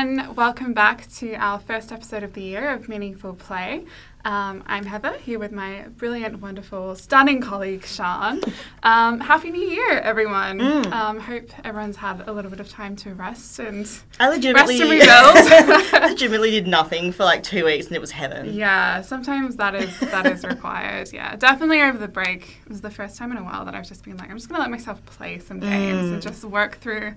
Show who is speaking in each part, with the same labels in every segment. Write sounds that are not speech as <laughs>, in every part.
Speaker 1: everyone. Welcome back to our first episode of the year of Meaningful Play. Um, I'm Heather, here with my brilliant, wonderful, stunning colleague, Sean. Um, Happy New Year, everyone.
Speaker 2: Mm.
Speaker 1: Um, hope everyone's had a little bit of time to rest and
Speaker 2: I legitimately,
Speaker 1: rest and <laughs> rebuild. <laughs>
Speaker 2: legitimately did nothing for like two weeks and it was heaven.
Speaker 1: Yeah, sometimes that is that is required. Yeah, definitely over the break. It was the first time in a while that I've just been like, I'm just gonna let myself play some games
Speaker 2: Mm.
Speaker 1: and just work through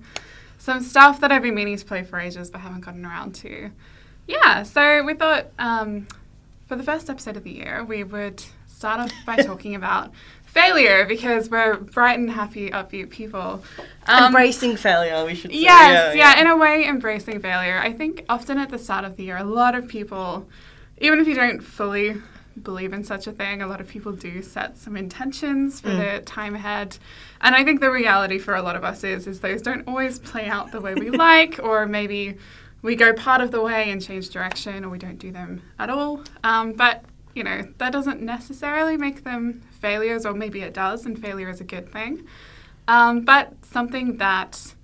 Speaker 1: some stuff that I've been meaning to play for ages but haven't gotten around to. Yeah, so we thought um, for the first episode of the year we would start off by <laughs> talking about failure because we're bright and happy, upbeat people. Um,
Speaker 2: Embracing failure, we should say.
Speaker 1: Yes, yeah, in a way, embracing failure. I think often at the start of the year, a lot of people, even if you don't fully believe in such a thing, a lot of people do set some intentions for
Speaker 2: Mm.
Speaker 1: the time ahead. And I think the reality for a lot of us is, is those don't always play out the way we <laughs> like, or maybe we go part of the way and change direction, or we don't do them at all. Um, but you know, that doesn't necessarily make them failures, or maybe it does, and failure is a good thing. Um, but something that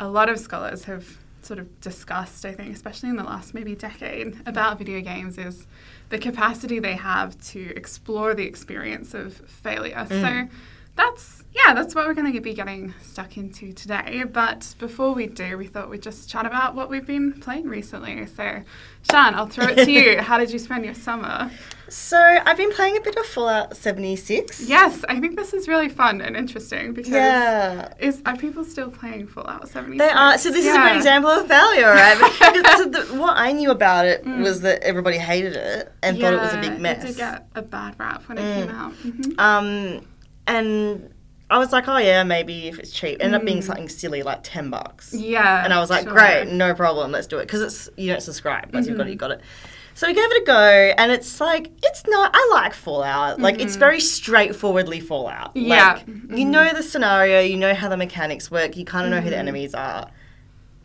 Speaker 1: a lot of scholars have sort of discussed, I think, especially in the last maybe decade, about video games is the capacity they have to explore the experience of failure. Mm. So that's, yeah, that's what we're going to be getting stuck into today. But before we do, we thought we'd just chat about what we've been playing recently. So, Sean, I'll throw it to you. <laughs> How did you spend your summer?
Speaker 2: So I've been playing a bit of Fallout 76.
Speaker 1: Yes, I think this is really fun and interesting because
Speaker 2: Yeah.
Speaker 1: is are people still playing Fallout 76?
Speaker 2: They are. So this is a
Speaker 1: Yeah.
Speaker 2: great example of failure, right? <laughs> Because so the, what I knew about it
Speaker 1: Mm.
Speaker 2: was that everybody hated it and thought it was a big mess.
Speaker 1: It did get a bad rap when it
Speaker 2: Mm.
Speaker 1: came out. Mhm.
Speaker 2: Um, and I was like, oh yeah, maybe if it's cheap. Ended up being
Speaker 1: Mm.
Speaker 2: something silly like ten bucks.
Speaker 1: Yeah.
Speaker 2: And I was like,
Speaker 1: sure.
Speaker 2: great, no problem, let's do it. Because it's you don't subscribe, once you've got it,
Speaker 1: Mhm.
Speaker 2: you got it. So we gave it a go, and it's like it's not. I like Fallout. Like it's
Speaker 1: Mhm.
Speaker 2: very straightforwardly Fallout.
Speaker 1: Yeah.
Speaker 2: Like, you
Speaker 1: Mhm.
Speaker 2: know the scenario, you know how the mechanics work, you kind of know who the
Speaker 1: Mhm.
Speaker 2: enemies are.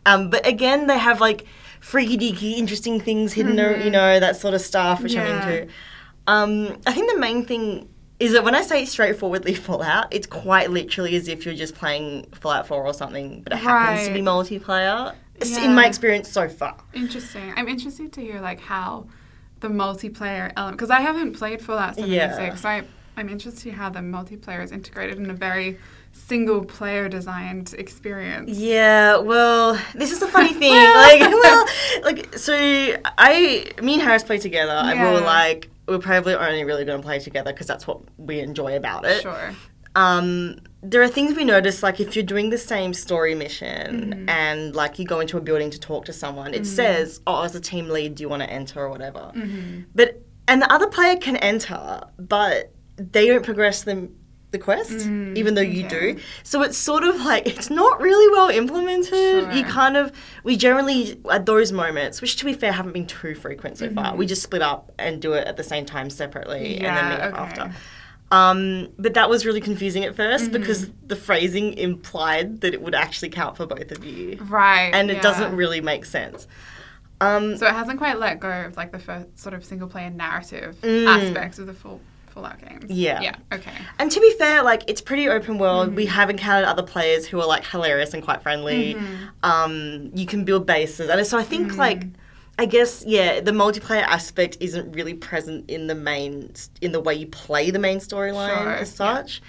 Speaker 2: Um, but again, they have like freaky deaky, interesting things hidden,
Speaker 1: Mhm.
Speaker 2: you know that sort of stuff, which
Speaker 1: Yeah.
Speaker 2: I'm into. Um, I think the main thing is that when I say straightforwardly <laughs> Fallout, it's quite literally as if you're just playing Fallout 4 or something, but it happens to be multiplayer. It's in my experience so far.
Speaker 1: Interesting. I'm interested to hear like how the multiplayer element because I haven't played Fallout 76. So I, I'm interested to how the multiplayer is integrated in a very single player designed experience.
Speaker 2: Yeah, well, this is a funny <laughs> thing. Like, <laughs> well, <laughs> like, so I, me and Harris played together, yeah. and we were like, we're probably only really going to play together because that's what we enjoy about it.
Speaker 1: Sure.
Speaker 2: Um, there are things we notice, like if you're doing the same story mission
Speaker 1: Mhm.
Speaker 2: and like you go into a building to talk to someone, it
Speaker 1: Mhm.
Speaker 2: says, "Oh, as a team lead, do you want to enter or whatever?"
Speaker 1: hmm
Speaker 2: But and the other player can enter, but they don't progress them the quest,
Speaker 1: Mm,
Speaker 2: even though you
Speaker 1: okay.
Speaker 2: do. So it's sort of like it's not really well implemented. You kind of we generally at those moments, which to be fair haven't been too frequent so far,
Speaker 1: Mhm.
Speaker 2: we just split up and do it at the same time separately and then meet
Speaker 1: Yeah,
Speaker 2: up
Speaker 1: okay.
Speaker 2: after. Um, but that was really confusing at 1st
Speaker 1: Mhm.
Speaker 2: because the phrasing implied that it would actually count for both of you,
Speaker 1: Right.
Speaker 2: and it
Speaker 1: yeah.
Speaker 2: doesn't really make sense. Um,
Speaker 1: So it hasn't quite let go of like the first sort of single player narrative
Speaker 2: Mm.
Speaker 1: aspects of the full Fallout games.
Speaker 2: Yeah.
Speaker 1: Yeah. Okay.
Speaker 2: and to be fair, like it's pretty open world. We
Speaker 1: Mhm.
Speaker 2: have encountered other players who are like hilarious and quite friendly.
Speaker 1: Mhm.
Speaker 2: Um, you can build bases, and so I think
Speaker 1: Mhm.
Speaker 2: like. I guess yeah, the multiplayer aspect isn't really present in the main in the way you play the main storyline
Speaker 1: Sure,
Speaker 2: as
Speaker 1: yeah.
Speaker 2: such.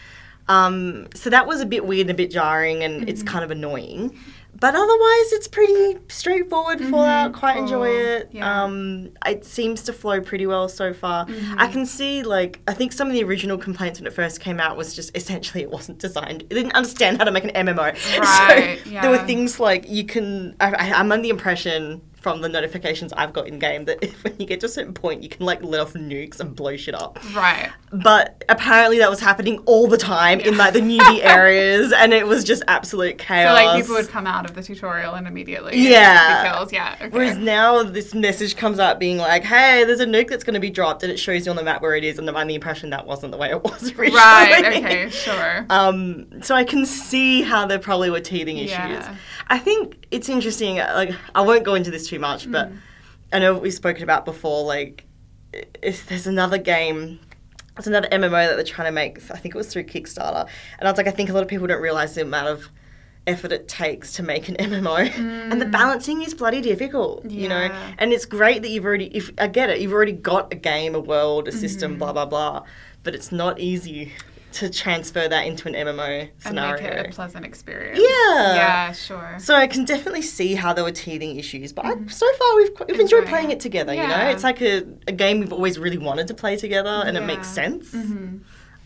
Speaker 2: Um, so that was a bit weird and a bit jarring, and it's
Speaker 1: Mhm.
Speaker 2: kind of annoying. But otherwise, it's pretty straightforward.
Speaker 1: Mhm,
Speaker 2: Fallout, quite
Speaker 1: cool,
Speaker 2: enjoy it.
Speaker 1: yeah.
Speaker 2: Um, it seems to flow pretty well so far.
Speaker 1: Mhm.
Speaker 2: I can see like I think some of the original complaints when it first came out was just essentially it wasn't designed. It didn't understand how to make an MMO. <laughs>
Speaker 1: Right,
Speaker 2: so
Speaker 1: yeah.
Speaker 2: there were things like you can. I, I, I'm under the impression from the notifications I've got in game that if, <laughs> when you get to a certain point, you can like let off nukes and blow shit up.
Speaker 1: Right.
Speaker 2: But apparently that was happening all the time in like the newbie <laughs> areas, and it was just absolute chaos.
Speaker 1: So like people would come out of the tutorial and immediately
Speaker 2: Yeah.
Speaker 1: be killed. Yeah. Okay.
Speaker 2: Whereas now this message comes up being like, "Hey, there's a nuke that's going to be dropped," and it shows you on the map where it is, and I'm under the impression that wasn't the way it <laughs> was originally.
Speaker 1: right. Okay. Sure.
Speaker 2: Um, so I can see how there probably were teething issues.
Speaker 1: Yeah.
Speaker 2: I think it's interesting. uh, Like, I won't go into this too much, but
Speaker 1: Mm.
Speaker 2: I know we've spoken about before. Like, there's another game, there's another MMO that they're trying to make. I think it was through Kickstarter, and I was like, I think a lot of people don't realize the amount of effort it takes to make an <laughs> MMO, and the balancing is bloody difficult. You know, and it's great that you've already. If I get it, you've already got a game, a world, a system, blah blah blah. But it's not easy to transfer that into an MMO scenario.
Speaker 1: and make it a pleasant experience.
Speaker 2: Yeah.
Speaker 1: Yeah, sure.
Speaker 2: So I can definitely see how there were teething issues, but I, so far we've we've enjoyed playing
Speaker 1: it.
Speaker 2: together. You know,
Speaker 1: Mm-hmm.
Speaker 2: It's like a, a game we've always really wanted to play together, and it makes
Speaker 1: Yeah.
Speaker 2: sense.
Speaker 1: hmm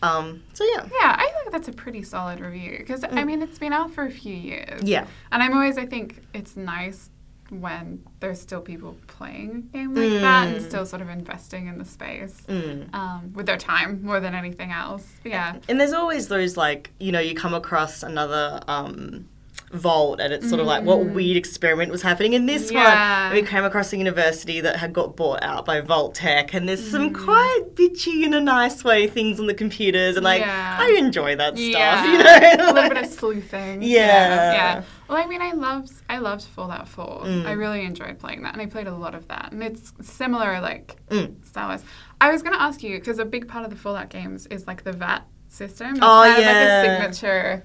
Speaker 2: Um, so yeah,
Speaker 1: Yeah, I think that's a pretty solid review because I mean it's been out for a few years.
Speaker 2: Mm. yeah,
Speaker 1: And I'm always, I think it's nice when there's still people playing a game like that and
Speaker 2: Mm.
Speaker 1: still sort of investing in the space
Speaker 2: mm.
Speaker 1: um, with their time more than anything else. Yeah.
Speaker 2: and there's always those like you know you come across another um, vault, and it's sort of like what weird experiment was happening in this
Speaker 1: Mm. Yeah.
Speaker 2: one. And we came across a university that had got bought out by Vault-Tec, and there's some
Speaker 1: Mm.
Speaker 2: quite bitchy in a nice way things on the computers, and like
Speaker 1: Yeah.
Speaker 2: I enjoy that
Speaker 1: Yeah,
Speaker 2: stuff. You know,
Speaker 1: a little <laughs> bit of sleuthing.
Speaker 2: Yeah.
Speaker 1: yeah. Well, I mean, I loved I loved Fallout Four.
Speaker 2: Mm.
Speaker 1: I really enjoyed playing that, and I played a lot of that. And it's similar, like
Speaker 2: Mm.
Speaker 1: Star Wars. I was gonna ask you because a big part of the Fallout games is like the VATS system. It's
Speaker 2: Oh,
Speaker 1: kind
Speaker 2: yeah.
Speaker 1: of like a signature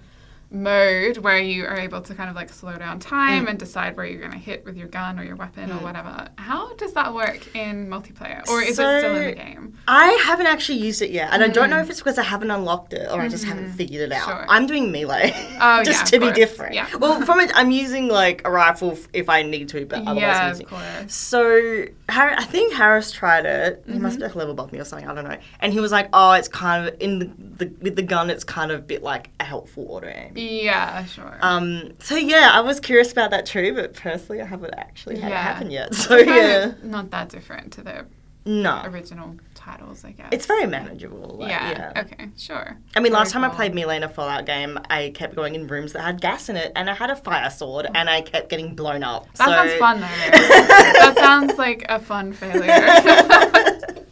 Speaker 1: mode where you are able to kind of like slow down time
Speaker 2: Mm.
Speaker 1: and decide where you're going to hit with your gun or your weapon or
Speaker 2: Mm.
Speaker 1: whatever. How does that work in multiplayer? Or is
Speaker 2: So-
Speaker 1: it still in the game?
Speaker 2: I haven't actually used it yet, and I don't know
Speaker 1: Mm.
Speaker 2: if it's because I haven't unlocked it or I just haven't
Speaker 1: Mhm.
Speaker 2: figured it out.
Speaker 1: Sure.
Speaker 2: I'm doing melee, <laughs>
Speaker 1: Oh,
Speaker 2: just
Speaker 1: yeah,
Speaker 2: to be
Speaker 1: course.
Speaker 2: different.
Speaker 1: Yeah.
Speaker 2: Well, from it, I'm using like a rifle if I need to, but otherwise
Speaker 1: yeah,
Speaker 2: I'm
Speaker 1: of course.
Speaker 2: So I think Harris tried it. He must
Speaker 1: Mm-hmm.
Speaker 2: be like a level above me or something. I don't know. And he was like, "Oh, it's kind of in the, the with the gun. It's kind of a bit like a helpful auto aim."
Speaker 1: Yeah, sure.
Speaker 2: Um. So yeah, I was curious about that too, but personally, I haven't actually had it
Speaker 1: Yeah.
Speaker 2: happen yet. <laughs> So yeah,
Speaker 1: not that different to the
Speaker 2: no,
Speaker 1: original titles, I guess.
Speaker 2: it's very manageable. like,
Speaker 1: yeah,
Speaker 2: yeah.
Speaker 1: Okay. Sure.
Speaker 2: I mean, last
Speaker 1: Very
Speaker 2: time I played Melee in a Fallout game, I kept going in rooms that had gas in it, and I had a fire sword, and I kept getting blown up.
Speaker 1: That
Speaker 2: so...
Speaker 1: sounds fun though. <laughs> that sounds like a fun failure. <laughs>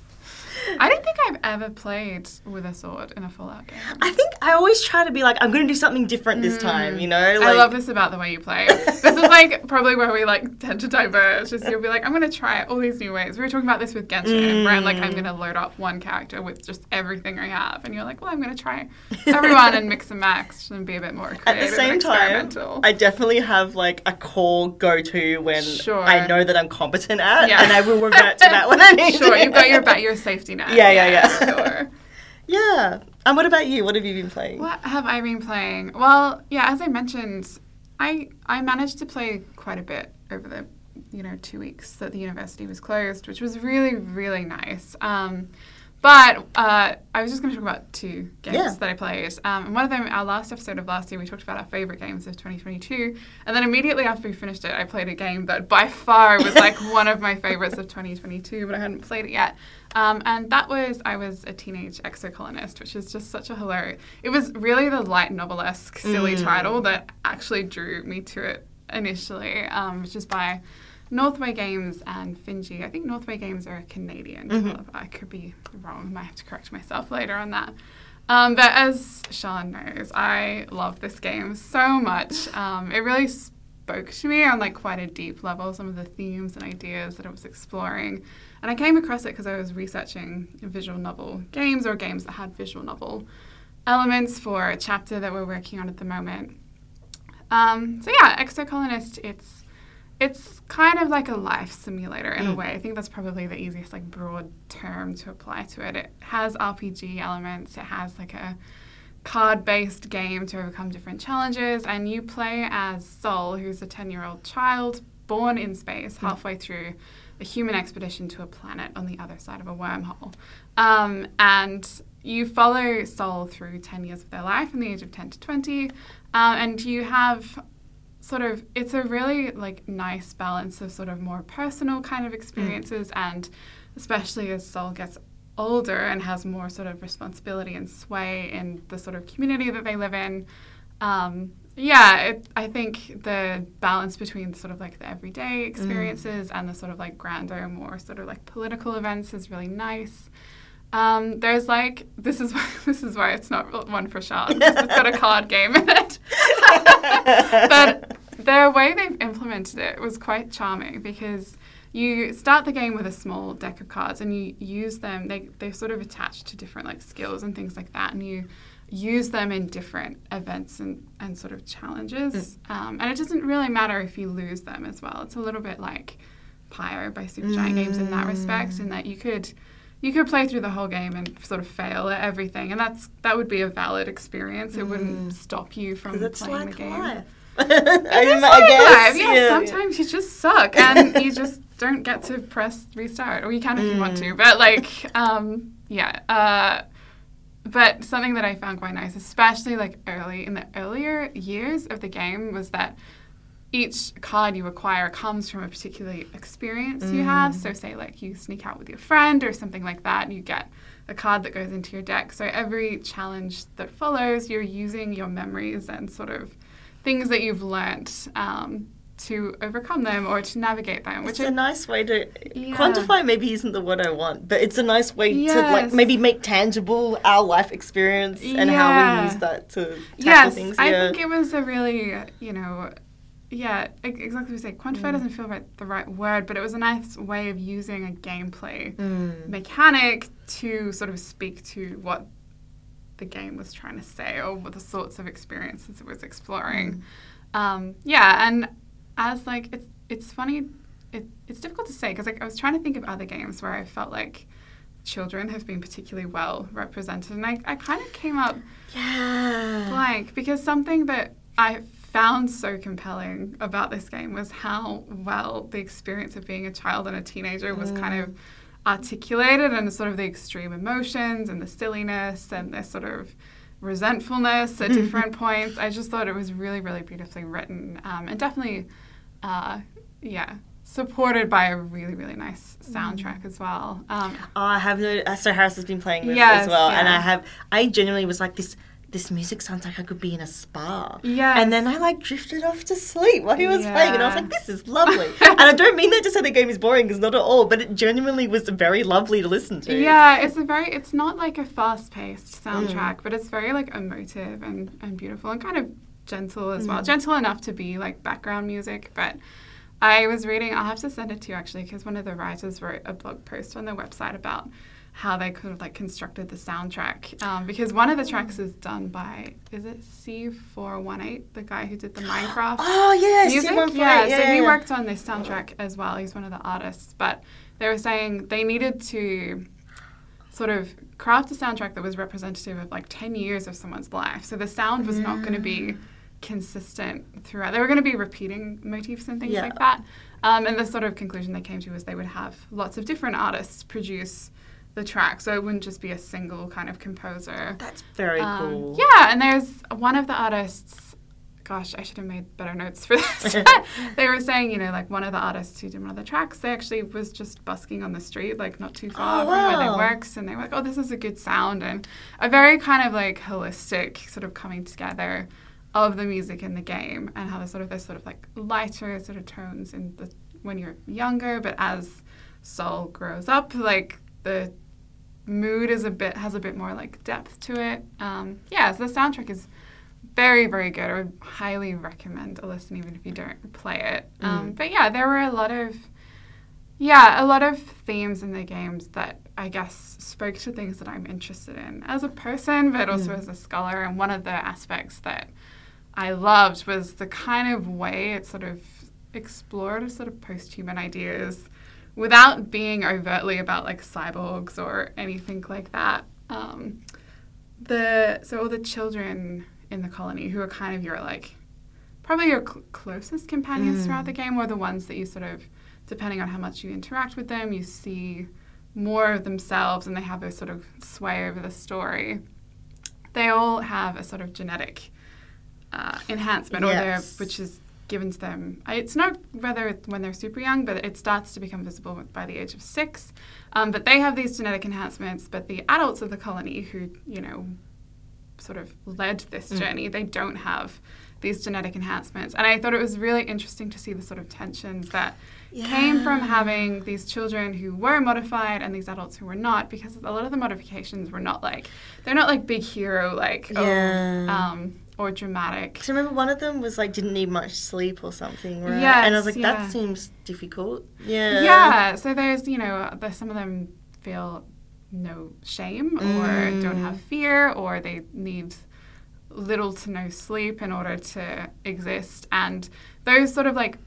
Speaker 1: I I've ever played with a sword in a Fallout game.
Speaker 2: I think I always try to be like, I'm going to do something different this time, you know? Like,
Speaker 1: Mm. I love this about the way you play. This is like probably where we like tend to diverge. Is you'll be like, I'm gonna try all these new ways. We were talking about this with Genshin, where I'm like, I'm
Speaker 2: Mm.
Speaker 1: gonna load up one character with just everything I have, and you're like, well, I'm gonna try everyone and mix and match and be a bit more creative <laughs>
Speaker 2: At the same
Speaker 1: and
Speaker 2: time,
Speaker 1: experimental.
Speaker 2: I definitely have like a core go to when
Speaker 1: Sure.
Speaker 2: I know that I'm competent at,
Speaker 1: Yeah.
Speaker 2: and I will revert to that when I <laughs> need
Speaker 1: sure,
Speaker 2: to.
Speaker 1: you've got your your safety net.
Speaker 2: Yeah, yeah, yeah. <laughs>
Speaker 1: Sure.
Speaker 2: Yeah. And what about you? What have you been playing?
Speaker 1: What have I been playing? Well, yeah, as I mentioned, I I managed to play quite a bit over the you know two weeks that the university was closed, which was really really nice. Um, but uh, I was just going to talk about two games
Speaker 2: Yeah.
Speaker 1: that I played. Um, and one of them, our last episode of last year, we talked about our favorite games of 2022. And then immediately after we finished it, I played a game that by far was like <laughs> one of my favorites of 2022, but I hadn't played it yet. Um, and that was I was a teenage exocolonist, which is just such a hilarious. It was really the light novelesque, silly
Speaker 2: Mm.
Speaker 1: title that actually drew me to it initially, um, which is by Northway Games and Finji. I think Northway Games are a Canadian
Speaker 2: Mhm.
Speaker 1: developer. I could be wrong. I Might have to correct myself later on that. Um, but as Sean knows, I love this game so much. Um, it really spoke to me on like quite a deep level. Some of the themes and ideas that it was exploring, and I came across it because I was researching visual novel games or games that had visual novel elements for a chapter that we're working on at the moment. Um, so yeah, Exocolonist, it's it's kind of like a life simulator in a
Speaker 2: Mm.
Speaker 1: way. I think that's probably the easiest like broad term to apply to it. It has RPG elements. It has like a card-based game to overcome different challenges, and you play as Sol, who's a ten-year-old child born in space, halfway through a human expedition to a planet on the other side of a wormhole. Um, and you follow Sol through 10 years of their life from the age of 10 to 20. Uh, and you have sort of, it's a really like nice balance of sort of more personal kind of experiences and especially as Sol gets older and has more sort of responsibility and sway in the sort of community that they live in. Um, yeah, it, I think the balance between sort of like the everyday experiences and the sort of like grander, more sort of like political events is really nice. Um, there's like this is why, <laughs> this is why it's not one for because it's got a card game in it. <laughs> but <laughs> the way they've implemented it was quite charming because you start the game with a small deck of cards and you use them. They they're sort of attached to different like skills and things like that, and you use them in different events and, and sort of challenges. Um, and it doesn't really matter if you lose them as well. It's a little bit like Pyre by Supergiant Games in that respect, in that you could you could play through the whole game and sort of fail at everything, and that's that would be a valid experience. It wouldn't stop you from playing
Speaker 2: like
Speaker 1: the game.
Speaker 2: life. <laughs> I, guess.
Speaker 1: life. Yeah, sometimes you just suck and you <laughs> just don't get to press restart. Or you can if you want
Speaker 2: Mm.
Speaker 1: to. But like, um, yeah. Uh, but something that I found quite nice, especially like early in the earlier years of the game, was that each card you acquire comes from a particular experience you have. So say like you sneak out with your friend or something like that, and you get a card that goes into your deck. So every challenge that follows, you're using your memories and sort of things that you've learnt um, to overcome them or to navigate them.
Speaker 2: It's
Speaker 1: Which
Speaker 2: a
Speaker 1: I,
Speaker 2: nice way to
Speaker 1: Yeah.
Speaker 2: quantify. Maybe isn't the word I want, but it's a nice way to like maybe make tangible our life experience and how we use that to tackle
Speaker 1: yes,
Speaker 2: things.
Speaker 1: I think it was a really, you know, yeah, exactly what you say. Quantify
Speaker 2: Mm.
Speaker 1: doesn't feel like the right word, but it was a nice way of using a gameplay
Speaker 2: Mm.
Speaker 1: mechanic to sort of speak to what the game was trying to say or what the sorts of experiences it was exploring.
Speaker 2: Mm.
Speaker 1: Um, yeah, and as like it's it's funny, it, it's difficult to say because like I was trying to think of other games where I felt like children have been particularly well represented, and I, I kind of came up
Speaker 2: Yeah.
Speaker 1: blank because something that I found so compelling about this game was how well the experience of being a child and a teenager was kind of articulated and sort of the extreme emotions and the silliness and the sort of resentfulness at different points. I just thought it was really, really beautifully written um, and definitely, uh, yeah, supported by a really, really nice soundtrack as well. Um,
Speaker 2: Oh, I have no. Esther Harris has been playing this
Speaker 1: Yes,
Speaker 2: as well, and. I have. I genuinely was like this. This music sounds like I could be in a spa.
Speaker 1: Yeah.
Speaker 2: And then I like drifted off to sleep while he was playing, and I was like, "This is lovely." and I don't mean that to say the game is boring, because not at all. But it genuinely was very lovely to listen to.
Speaker 1: Yeah, it's a very it's not like a fast paced
Speaker 2: Mm.
Speaker 1: soundtrack, but it's very like emotive and, and beautiful and kind of gentle as
Speaker 2: Mm.
Speaker 1: well. Gentle enough to be like background music, but I was reading I'll have to send it to you actually because one of the writers wrote a blog post on their website about how they could have like constructed the soundtrack um, because one of the tracks is done by is it C418 the guy who did the <gasps> Minecraft
Speaker 2: Oh yes,
Speaker 1: music.
Speaker 2: C148,
Speaker 1: Yeah,
Speaker 2: yeah,
Speaker 1: so he
Speaker 2: yeah.
Speaker 1: worked on this soundtrack as well. He's one of the artists, but they were saying they needed to sort of craft a soundtrack that was representative of like 10 years of someone's life. So the sound was not going to be consistent throughout. They were going to be repeating motifs and things
Speaker 2: Yeah.
Speaker 1: like that. Um, and the sort of conclusion they came to was they would have lots of different artists produce the track. So it wouldn't just be a single kind of composer.
Speaker 2: That's very
Speaker 1: Um,
Speaker 2: cool.
Speaker 1: Yeah, and there's one of the artists. Gosh, I should have made better notes for this. <laughs> <laughs> they were saying, you know, like one of the artists who did one of the tracks, they actually was just busking on the street, like not too far
Speaker 2: Oh,
Speaker 1: from where they works, and they were like, oh, this is a good sound, and a very kind of like holistic sort of coming together of the music in the game, and how there's sort of this sort of like lighter sort of tones in the when you're younger, but as Sol grows up, like the mood is a bit has a bit more like depth to it. Um, yeah, so the soundtrack is very very good. I would highly recommend a listen even if you don't play it. Um,
Speaker 2: Mm.
Speaker 1: But yeah, there were a lot of yeah a lot of themes in the games that I guess spoke to things that I'm interested in as a person, but also
Speaker 2: Mm.
Speaker 1: as a scholar. And one of the aspects that I loved was the kind of way it sort of explored sort of post-human ideas without being overtly about like cyborgs or anything like that. Um, the so all the children in the colony who are kind of your like probably your cl- closest companions
Speaker 2: Mm.
Speaker 1: throughout the game, or the ones that you sort of depending on how much you interact with them, you see more of themselves, and they have a sort of sway over the story. They all have a sort of genetic uh, enhancement, or their which is given to them. I- It's not whether it's when they're super young, but it starts to become visible by the age of six. Um, but they have these genetic enhancements. But the adults of the colony, who you know, sort of led this
Speaker 2: Mm.
Speaker 1: journey, they don't have these genetic enhancements. And I thought it was really interesting to see the sort of tensions that came from having these children who were modified and these adults who were not, because a lot of the modifications were not like they're not like big hero like
Speaker 2: Yeah.
Speaker 1: oh, um, or dramatic.
Speaker 2: Because remember, one of them was like didn't need much sleep or something, right?
Speaker 1: Yes,
Speaker 2: and I was like,
Speaker 1: yeah.
Speaker 2: that seems difficult. Yeah.
Speaker 1: Yeah. So there's you know there's some of them feel no shame or don't have fear or they need little to no sleep in order to exist. And those sort of like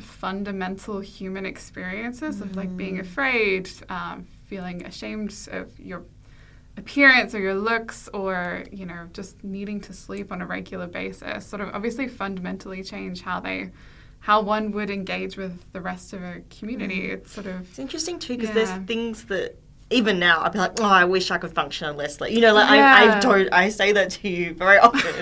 Speaker 1: fundamental human experiences of like being afraid, um, feeling ashamed of your appearance or your looks or you know just needing to sleep on a regular basis sort of obviously fundamentally change how they how one would engage with the rest of a community mm. it's sort of
Speaker 2: It's interesting too because
Speaker 1: Yeah.
Speaker 2: there's things that even now I'd be like, oh, I wish I could function on less. Like, you know, like I, I don't, I say that to you very often, <laughs>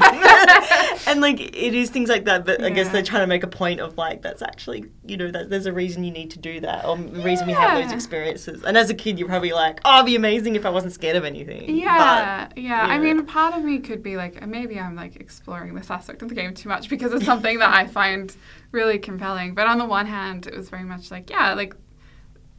Speaker 2: <laughs> and like it is things like that. But I guess they're trying to make a point of like that's actually, you know, that there's a reason you need to do that, or the reason we have those experiences. And as a kid, you're probably like, oh, it'd be amazing if I wasn't scared of anything.
Speaker 1: Yeah,
Speaker 2: But,
Speaker 1: yeah. I mean, part of me could be like, maybe I'm like exploring this aspect of the game too much because it's something that I find really compelling. But on the one hand, it was very much like, yeah, like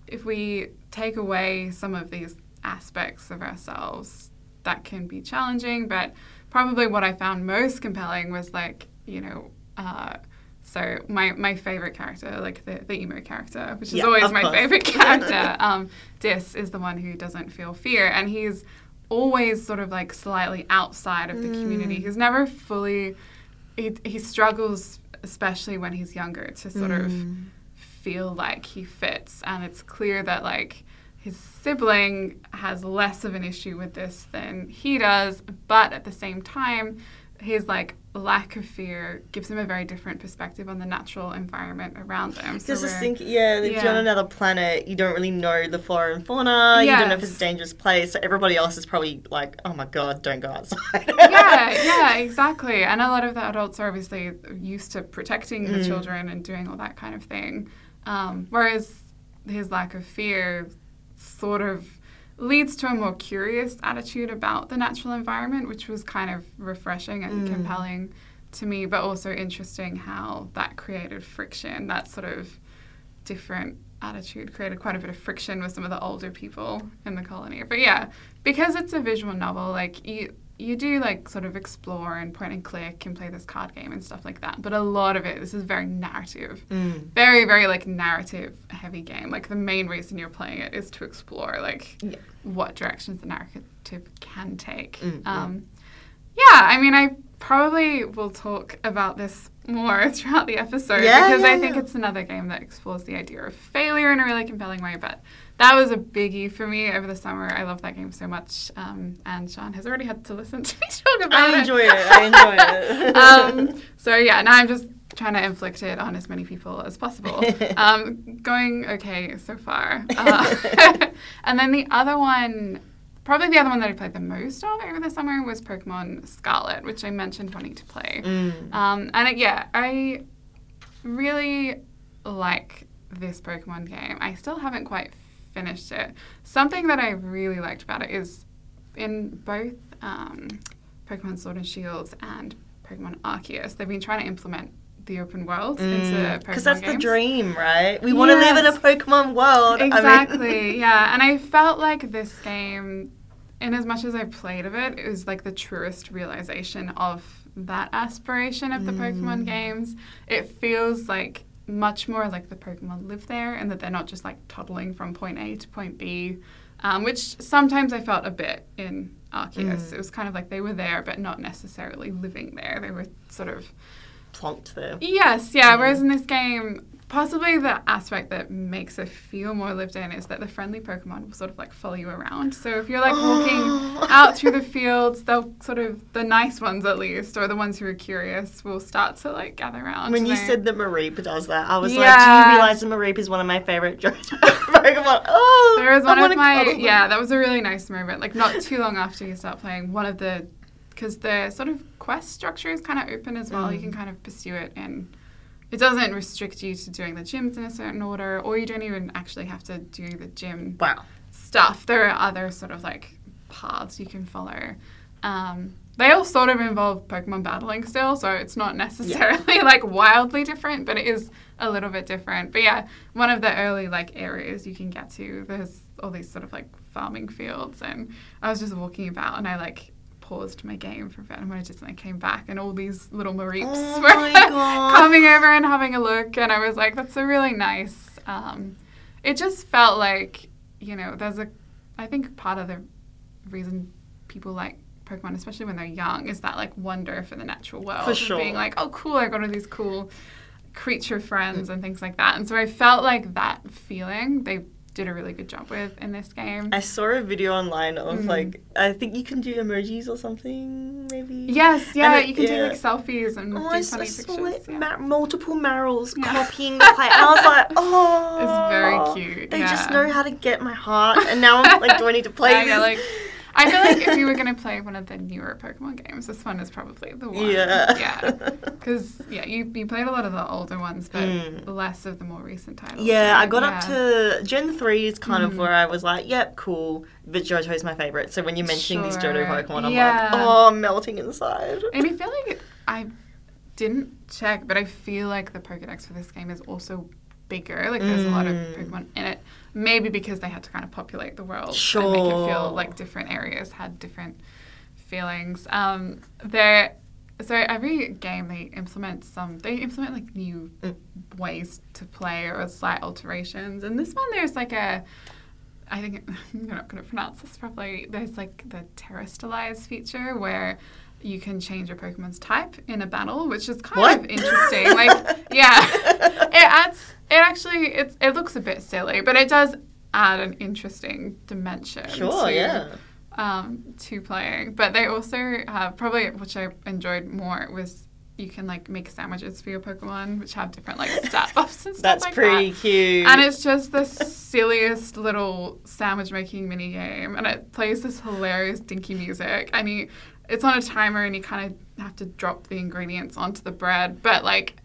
Speaker 1: if we take away some of these aspects of ourselves, that can be challenging. But probably what I found most compelling was like, you know, uh, so my, my favorite character, like the, the emo character, which is
Speaker 2: Yeah,
Speaker 1: always my
Speaker 2: course.
Speaker 1: favorite <laughs> character, um, Dys is the one who doesn't feel fear, and he's always sort of like slightly outside of the community.
Speaker 2: Mm.
Speaker 1: He's never fully. He, he struggles, especially when he's younger, to sort of
Speaker 2: Mm.
Speaker 1: feel like he fits, and it's clear that like his sibling has less of an issue with this than he does, but at the same time, his like lack of fear gives him a very different perspective on the natural environment around them. So
Speaker 2: Just think, yeah, if you're on another planet, you don't really know the flora and fauna. You don't know if it's a dangerous place. So everybody else is probably like, oh my god, don't go outside.
Speaker 1: yeah, <laughs> yeah, exactly. And a lot of the adults are obviously used to protecting the
Speaker 2: Mm.
Speaker 1: children and doing all that kind of thing. Um, whereas his lack of fear sort of leads to a more curious attitude about the natural environment, which was kind of refreshing and
Speaker 2: Mm.
Speaker 1: compelling to me, but also interesting how that created friction, that sort of different attitude created quite a bit of friction with some of the older people in the colony. But yeah, because it's a visual novel, like you you do like sort of explore and point and click and play this card game and stuff like that. But a lot of it, this is very narrative,
Speaker 2: Mm.
Speaker 1: very very like narrative heavy game. Like the main reason you're playing it is to explore like
Speaker 2: Yeah.
Speaker 1: what directions the narrative can take.
Speaker 2: Mm, mm.
Speaker 1: Um, yeah, I mean, I probably we'll talk about this more <laughs> throughout the episode
Speaker 2: Yeah,
Speaker 1: because I think
Speaker 2: yeah.
Speaker 1: it's another game that explores the idea of failure in a really compelling way. But that was a biggie for me over the summer. I love that game so much, um, and Sean has already had to listen <laughs> to me talk about it.
Speaker 2: I enjoy it. I <laughs> enjoy it.
Speaker 1: um, so yeah, now I'm just trying to inflict it on as many people as possible. Um, going okay so far. Uh, and then the other one, probably the other one that I played the most of over the summer was Pokemon Scarlet, which I mentioned wanting to play.
Speaker 2: Mm.
Speaker 1: Um, and it, yeah, I really like this Pokemon game. I still haven't quite finished it. Something that I really liked about it is in both um, Pokemon Sword and Shields and Pokemon Arceus, they've been trying to implement the open world into
Speaker 2: Because Mm. that's the dream, right? We want to live in a Pokemon world. I mean-
Speaker 1: Exactly, <laughs> yeah. And I felt like this game, in as much as I played of it, it was like the truest realization of that aspiration of the Pokemon games. It feels like much more like the Pokemon live there and that they're not just like toddling from point A to point B, um, which sometimes I felt a bit in Arceus. It was kind of like they were there, but not necessarily living there. They were sort of
Speaker 2: plonked there.
Speaker 1: Yes, yeah. Mm-hmm. Whereas in this game, possibly the aspect that makes it feel more lived in is that the friendly Pokemon will sort of like follow you around. So if you're like walking <gasps> out through the fields, they'll sort of the nice ones at least, or the ones who are curious, will start to like gather around.
Speaker 2: When you
Speaker 1: They-
Speaker 2: said that Mareep does that, I was like, do you realize that Mareep is one of my favorite <laughs> Pokemon? <laughs> Oh,
Speaker 1: There was one of my yeah, that was a really nice moment. Like not too long after you start playing, one of the because the sort of quest structure is kind of open as well. You
Speaker 2: Mm.
Speaker 1: can kind of pursue it, and it doesn't restrict you to doing the gyms in a certain order, or you don't even actually have to do the gym
Speaker 2: Wow.
Speaker 1: stuff. There are other sort of like paths you can follow. Um, they all sort of involve Pokemon battling still, so it's not necessarily <laughs> like wildly different, but it is a little bit different. But yeah, one of the early like areas you can get to, there's all these sort of like farming fields, and I was just walking about, and I like paused my game for a bit, and when I came back, and all these little Mareeps
Speaker 2: Oh <laughs>
Speaker 1: were coming over and having a look, and I was like, that's a really nice. Um, it just felt like you know, there's a I think part of the reason people like Pokemon, especially when they're young, is that like wonder for the natural world.
Speaker 2: For sure.
Speaker 1: Being like, oh, cool, I got all these cool creature friends and things like that. And so I felt like that feeling they did a really good job with in this game.
Speaker 2: I saw a video online of
Speaker 1: Mm.
Speaker 2: like I think you can do emojis or something maybe.
Speaker 1: yes, yeah,
Speaker 2: it-
Speaker 1: you can do like selfies and
Speaker 2: Oh,
Speaker 1: do
Speaker 2: I
Speaker 1: funny
Speaker 2: saw
Speaker 1: pictures.
Speaker 2: it,
Speaker 1: yeah.
Speaker 2: ma- multiple Marills
Speaker 1: Yeah.
Speaker 2: copying the play. And I was like, oh, <laughs>
Speaker 1: It's very cute,
Speaker 2: They just know how to get my heart, and now I'm like, do I need to play <laughs> this?
Speaker 1: like, I feel like if you were going to play one of the newer Pokemon games, this one is probably the one.
Speaker 2: Yeah.
Speaker 1: Yeah. <laughs> Because, yeah, you, you played a lot of the older ones, but
Speaker 2: Mm.
Speaker 1: less of the more recent titles.
Speaker 2: Yeah, I got
Speaker 1: Yeah.
Speaker 2: up to Gen 3 is kind of
Speaker 1: Mhm.
Speaker 2: where I was like, yep, cool. But Johto's my favorite. So when you're mentioning these Johto
Speaker 1: Sure.
Speaker 2: Pokemon, I'm
Speaker 1: Yeah.
Speaker 2: like, oh, I'm melting inside.
Speaker 1: And I feel like I didn't check, but I feel like the Pokedex for this game is also bigger. Like there's a lot of
Speaker 2: Mm.
Speaker 1: Pokemon in it. Maybe because they had to kind of populate the world and make it feel like different areas had different feelings. Um, there, so every game they implement some. They implement like new
Speaker 2: Mm.
Speaker 1: ways to play or slight alterations. And this one, there's like a. I think <laughs> I'm not going to pronounce this properly. There's like the Terrestrialize feature where you can change your Pokemon's type in a battle, which is kind
Speaker 2: What?
Speaker 1: of interesting. like, yeah, <laughs> it adds. It actually it's it looks a bit silly, but it does add an interesting dimension.
Speaker 2: Sure,
Speaker 1: to,
Speaker 2: yeah.
Speaker 1: Um, to playing, but they also have probably which I enjoyed more was you can like make sandwiches for your Pokemon, which have different like <laughs> stat buffs and stuff
Speaker 2: That's
Speaker 1: like
Speaker 2: pretty
Speaker 1: that.
Speaker 2: cute.
Speaker 1: And it's just the silliest little sandwich making mini game, and it plays this hilarious dinky music. And you, it's on a timer, and you kind of have to drop the ingredients onto the bread, but like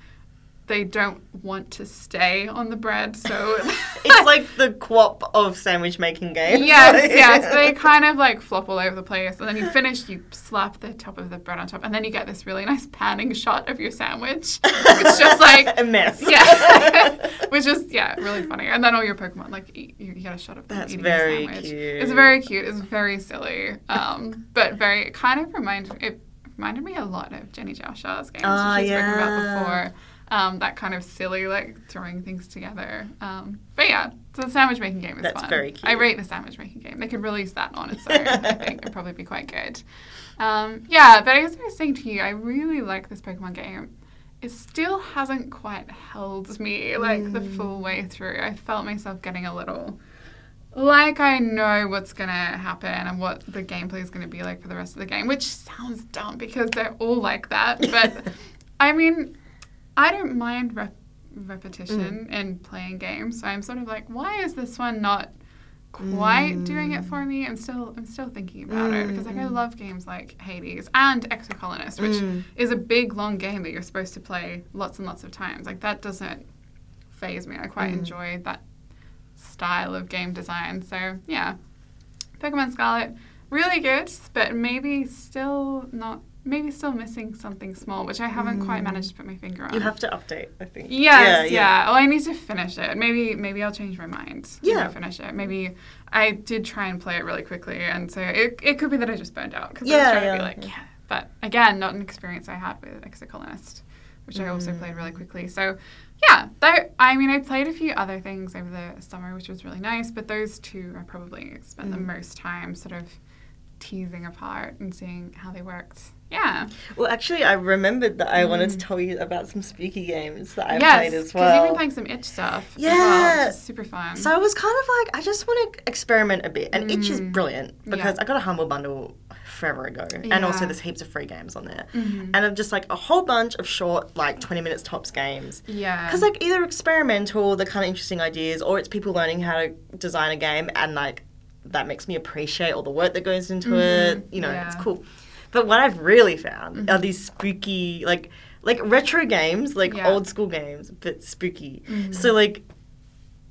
Speaker 1: they don't want to stay on the bread, so <laughs> <laughs>
Speaker 2: it's like the QWOP of sandwich making games.
Speaker 1: yes, <laughs> yes. They kind of like flop all over the place, and then you finish, you slap the top of the bread on top, and then you get this really nice panning shot of your sandwich. It's just like
Speaker 2: a mess.
Speaker 1: yeah, which is yeah, really funny. And then all your Pokemon like eat, you, you get a shot of them
Speaker 2: That's
Speaker 1: eating
Speaker 2: very
Speaker 1: your sandwich.
Speaker 2: cute.
Speaker 1: It's very cute. It's very silly, um, but very it kind of reminded it reminded me a lot of Jenny Jiao Hsia's games,
Speaker 2: Ah,
Speaker 1: which she's spoken
Speaker 2: yeah.
Speaker 1: about before. Um, that kind of silly, like throwing things together. Um, but yeah, so the sandwich making game is
Speaker 2: That's
Speaker 1: fun.
Speaker 2: very
Speaker 1: I rate the sandwich making game. They could release that on its own. I <laughs> think it'd probably be quite good. Um, yeah, but as I was saying to you, I really like this Pokemon game. It still hasn't quite held me like the
Speaker 2: Mm.
Speaker 1: full way through. I felt myself getting a little like I know what's gonna happen and what the gameplay is gonna be like for the rest of the game, which sounds dumb because they're all like that. But <laughs> I mean, I don't mind rep- repetition in playing games, so I'm sort of like, why is this one not quite doing it for me? I'm still I'm still thinking about it because like I love games like Hades and Exocolonist, which
Speaker 2: Mm.
Speaker 1: is a big long game that you're supposed to play lots and lots of times. Like that doesn't phase me. I quite
Speaker 2: Mm.
Speaker 1: enjoy that style of game design. So yeah, Pokemon Scarlet really good, but maybe still not. Maybe still missing something small, which I haven't quite managed to put my finger on.
Speaker 2: You have to update, I think.
Speaker 1: Yes, yeah, Well, I need to finish it. Maybe, maybe I'll change my mind. when I
Speaker 2: Yeah.
Speaker 1: finish it. Maybe I did try and play it really quickly, and so it, it could be that I just burned out because I was
Speaker 2: Yeah,
Speaker 1: trying to
Speaker 2: yeah,
Speaker 1: be like,
Speaker 2: yeah.
Speaker 1: yeah. But again, not an experience I had with Exocolonist, which I also played
Speaker 2: Mm.
Speaker 1: really quickly. So yeah, though I mean, I played a few other things over the summer, which was really nice. But those two I probably spent the
Speaker 2: Mm.
Speaker 1: most time sort of teasing apart and seeing how they worked. Yeah.
Speaker 2: Well, actually, I remembered that I wanted to
Speaker 1: Mm.
Speaker 2: tell you about some spooky games that I
Speaker 1: yes,
Speaker 2: played as well.
Speaker 1: because you've been playing some itch stuff. well,
Speaker 2: Yeah.
Speaker 1: is super fun.
Speaker 2: So I was kind of like, I just want to experiment a bit. And Itch is
Speaker 1: Mm.
Speaker 2: brilliant because
Speaker 1: Yeah.
Speaker 2: I got a Humble Bundle forever ago. And also, there's heaps of free games on there.
Speaker 1: Mhm.
Speaker 2: And I'm just like a whole bunch of short, like 20 minutes tops games.
Speaker 1: yeah.
Speaker 2: Because, like, either experimental, the kind of interesting ideas, or it's people learning how to design a game and, like, that makes me appreciate all the work that goes into
Speaker 1: Mhm.
Speaker 2: it. You know, it's
Speaker 1: Yeah. Mm-hmm.
Speaker 2: cool. But what I've really found are these spooky, like, like retro games, like
Speaker 1: Yeah.
Speaker 2: old school games, but spooky.
Speaker 1: Mhm.
Speaker 2: So, like, <laughs>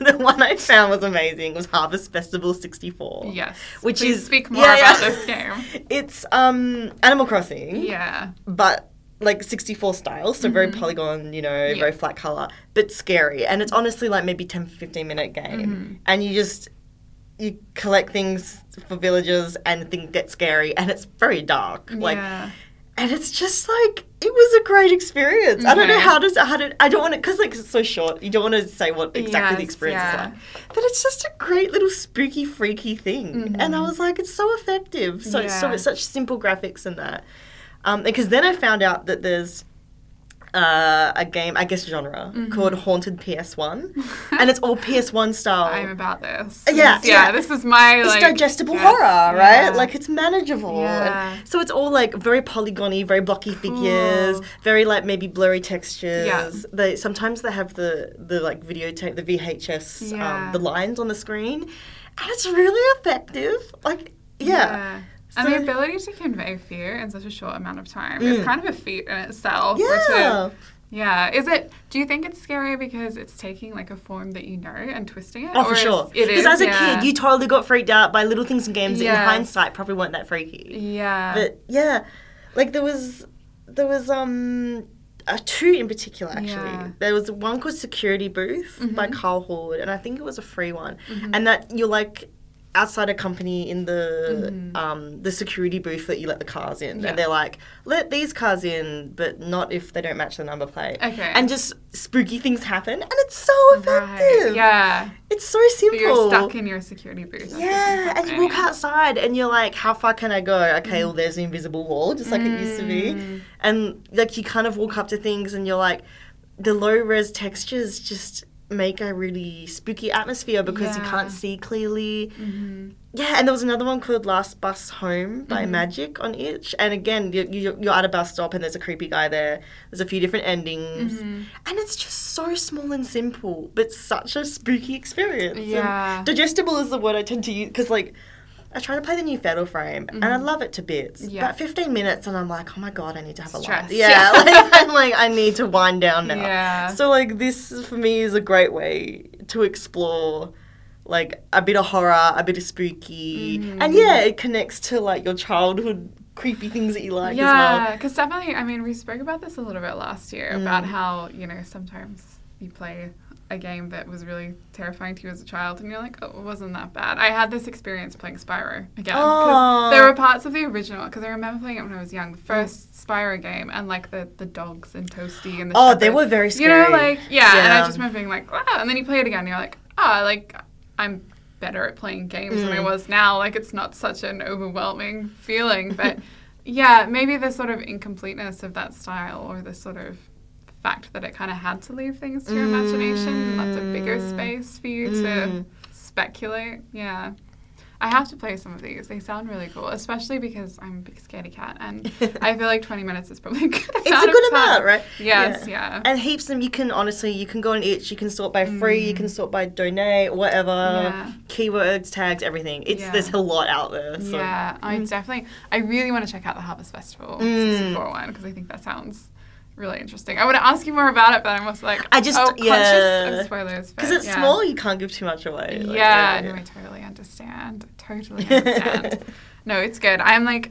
Speaker 2: the one I found was amazing was Harvest Festival 64.
Speaker 1: yes.
Speaker 2: Which
Speaker 1: Please
Speaker 2: is
Speaker 1: speak more
Speaker 2: yeah,
Speaker 1: about
Speaker 2: yeah.
Speaker 1: this game.
Speaker 2: It's um Animal Crossing
Speaker 1: Yeah.
Speaker 2: but like 64 style, so very
Speaker 1: Mhm.
Speaker 2: polygon, you know,
Speaker 1: Yeah.
Speaker 2: very flat color, but scary. And it's honestly like maybe 10 15 minute game.
Speaker 1: Mhm.
Speaker 2: And you just you collect things for villagers and things get scary and it's very dark. Like
Speaker 1: yeah.
Speaker 2: and it's just like it was a great experience. I don't know how does how did I don't want to because like it's so short. You don't want to say what exactly the experience
Speaker 1: yeah.
Speaker 2: is like, but it's just a great little spooky freaky thing. And I was like, it's so effective. So so
Speaker 1: Mm-hmm.
Speaker 2: Such simple graphics and that. Um, because then I found out that there's uh, a game, I guess genre
Speaker 1: Mm-hmm.
Speaker 2: called Haunted PS1, <laughs> and it's all PS1 style.
Speaker 1: I'm about this.
Speaker 2: Yeah,
Speaker 1: This- yeah.
Speaker 2: yeah.
Speaker 1: This is my
Speaker 2: it's
Speaker 1: like
Speaker 2: digestible
Speaker 1: yes,
Speaker 2: horror, right?
Speaker 1: yeah.
Speaker 2: Like it's manageable.
Speaker 1: Yeah.
Speaker 2: And so it's all like very polygony, very blocky figures, very like maybe blurry textures.
Speaker 1: Yeah.
Speaker 2: They sometimes they have the the like videotape, the VHS, um, the lines on the screen, and it's really effective. Like yeah.
Speaker 1: And the ability to convey fear in such a short amount of time is
Speaker 2: Mm.
Speaker 1: kind of a feat in itself.
Speaker 2: Yeah.
Speaker 1: yeah. Is it? Do you think it's scary because it's taking like a form that you know and twisting it?
Speaker 2: Oh,
Speaker 1: Or
Speaker 2: for sure.
Speaker 1: It is.
Speaker 2: Because as a
Speaker 1: yeah.
Speaker 2: kid, you totally got freaked out by little things in games that in hindsight probably weren't that freaky.
Speaker 1: Yeah.
Speaker 2: But yeah, like there was there was um uh, two in particular actually.
Speaker 1: Yeah.
Speaker 2: There was one called Security Booth by
Speaker 1: Mhm.
Speaker 2: Carl Horde, and I think it was a free one,
Speaker 1: Mhm.
Speaker 2: and that you're like outside a company in the
Speaker 1: Mhm.
Speaker 2: um the security booth that you let the cars in
Speaker 1: Yeah.
Speaker 2: and they're like let these cars in but not if they don't match the number plate
Speaker 1: Okay.
Speaker 2: and just spooky things happen and it's so
Speaker 1: Right.
Speaker 2: effective
Speaker 1: Yeah.
Speaker 2: it's so
Speaker 1: But
Speaker 2: simple
Speaker 1: you're stuck in your security booth.
Speaker 2: yeah, and you walk outside and you're like, how far can I go? Okay, well, there's the invisible wall, just like it used to be.
Speaker 1: Mm.
Speaker 2: And like you kind of walk up to things and you're like, the low res textures just make a really spooky atmosphere because you can't see clearly.
Speaker 1: hmm
Speaker 2: Yeah, and there was another one called Last Bus Home by
Speaker 1: Mhm.
Speaker 2: Magic on itch. And again, you- you- you're at a bus stop and there's a creepy guy there. There's a few different endings.
Speaker 1: Mhm.
Speaker 2: And it's just so small and simple, but such a spooky experience. And
Speaker 1: Yeah.
Speaker 2: digestible is the word I tend to use because, like, I try to play the new Fatal Frame and I
Speaker 1: Mhm.
Speaker 2: love it to bits.
Speaker 1: Yeah.
Speaker 2: But 15 minutes and I'm like, oh my god, I need to have a
Speaker 1: Stress.
Speaker 2: life. Yeah,
Speaker 1: Yeah. <laughs>
Speaker 2: like, I'm like, I need to wind down now.
Speaker 1: Yeah.
Speaker 2: So, like, this for me is a great way to explore. Like a bit of horror, a bit of spooky,
Speaker 1: Mhm.
Speaker 2: and yeah, it connects to like your childhood creepy things that you like as well.
Speaker 1: yeah, because definitely, I mean, we spoke about this a little bit last year about
Speaker 2: Mm.
Speaker 1: how, you know, sometimes you play a game that was really terrifying to you as a child and you're like, oh, it wasn't that bad. I had this experience playing Spyro again.
Speaker 2: Oh.
Speaker 1: there were parts of the original, because I remember playing it when I was young, the first Spyro game, and like the, the dogs and Toasty and the
Speaker 2: Oh, they were very scary.
Speaker 1: You know, like, yeah, and I just remember being like, wow, and then you play it again and you're like, ah, like, I'm better at playing games than I
Speaker 2: Mm.
Speaker 1: was now. Like, it's not such an overwhelming feeling, but <laughs> yeah, maybe the sort of incompleteness of that style or the sort of fact that it kind of had to leave things to your imagination and left a bigger
Speaker 2: Mm.
Speaker 1: space for you
Speaker 2: Mm.
Speaker 1: to speculate. Yeah. I have to play some of these. They sound really cool, especially because I'm a big scaredy cat, and <laughs> I feel like 20 minutes is probably a good.
Speaker 2: It's a good amount, right?
Speaker 1: Yes, yeah.
Speaker 2: And heaps of them you can honestly you can go on itch, you can sort by free, you
Speaker 1: Mm.
Speaker 2: can sort by donate, whatever.
Speaker 1: Yeah.
Speaker 2: Keywords, tags, everything. It's
Speaker 1: Yeah.
Speaker 2: there's a lot out there. So.
Speaker 1: Yeah, I definitely. I really want to check out the Harvest Festival
Speaker 2: Mm.
Speaker 1: 64 one because I think that sounds really interesting. I want to ask you more about it, but I'm also like,
Speaker 2: I just-
Speaker 1: oh,
Speaker 2: yeah.
Speaker 1: conscious of spoilers.
Speaker 2: Because it's
Speaker 1: yeah.
Speaker 2: small, you can't give too much away. Like,
Speaker 1: yeah, no, I totally understand. Totally understand. <laughs> no, it's good. I'm like,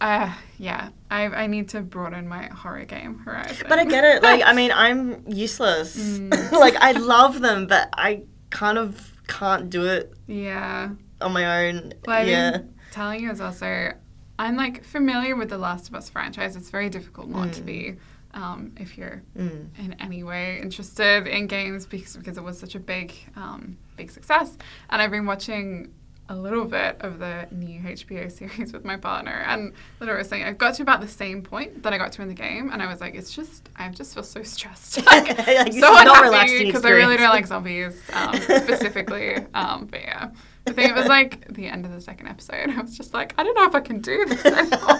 Speaker 1: uh, yeah, I I need to broaden my horror game horizon.
Speaker 2: But I get it. Like, I mean, <laughs> I'm useless.
Speaker 1: Mm. <laughs>
Speaker 2: like, I love them, but I kind of can't do it
Speaker 1: yeah.
Speaker 2: on my own.
Speaker 1: Well,
Speaker 2: yeah.
Speaker 1: telling you is also, I'm like familiar with the Last of Us franchise. It's very difficult not to
Speaker 2: Mm.
Speaker 1: be um, if you're
Speaker 2: Mm.
Speaker 1: in any way interested in games because because it was such a big um, big success. And I've been watching a little bit of the new HBO <laughs> series with my partner, and literally I was saying I got to about the same point that I got to in the game, and I was like, it's just I just feel so <laughs> stressed, <laughs> like,
Speaker 2: Like,
Speaker 1: so unhappy because I really don't like zombies um, specifically. um, but yeah. I think it was like the end of the second episode. I was just like, I don't know if I can do this anymore.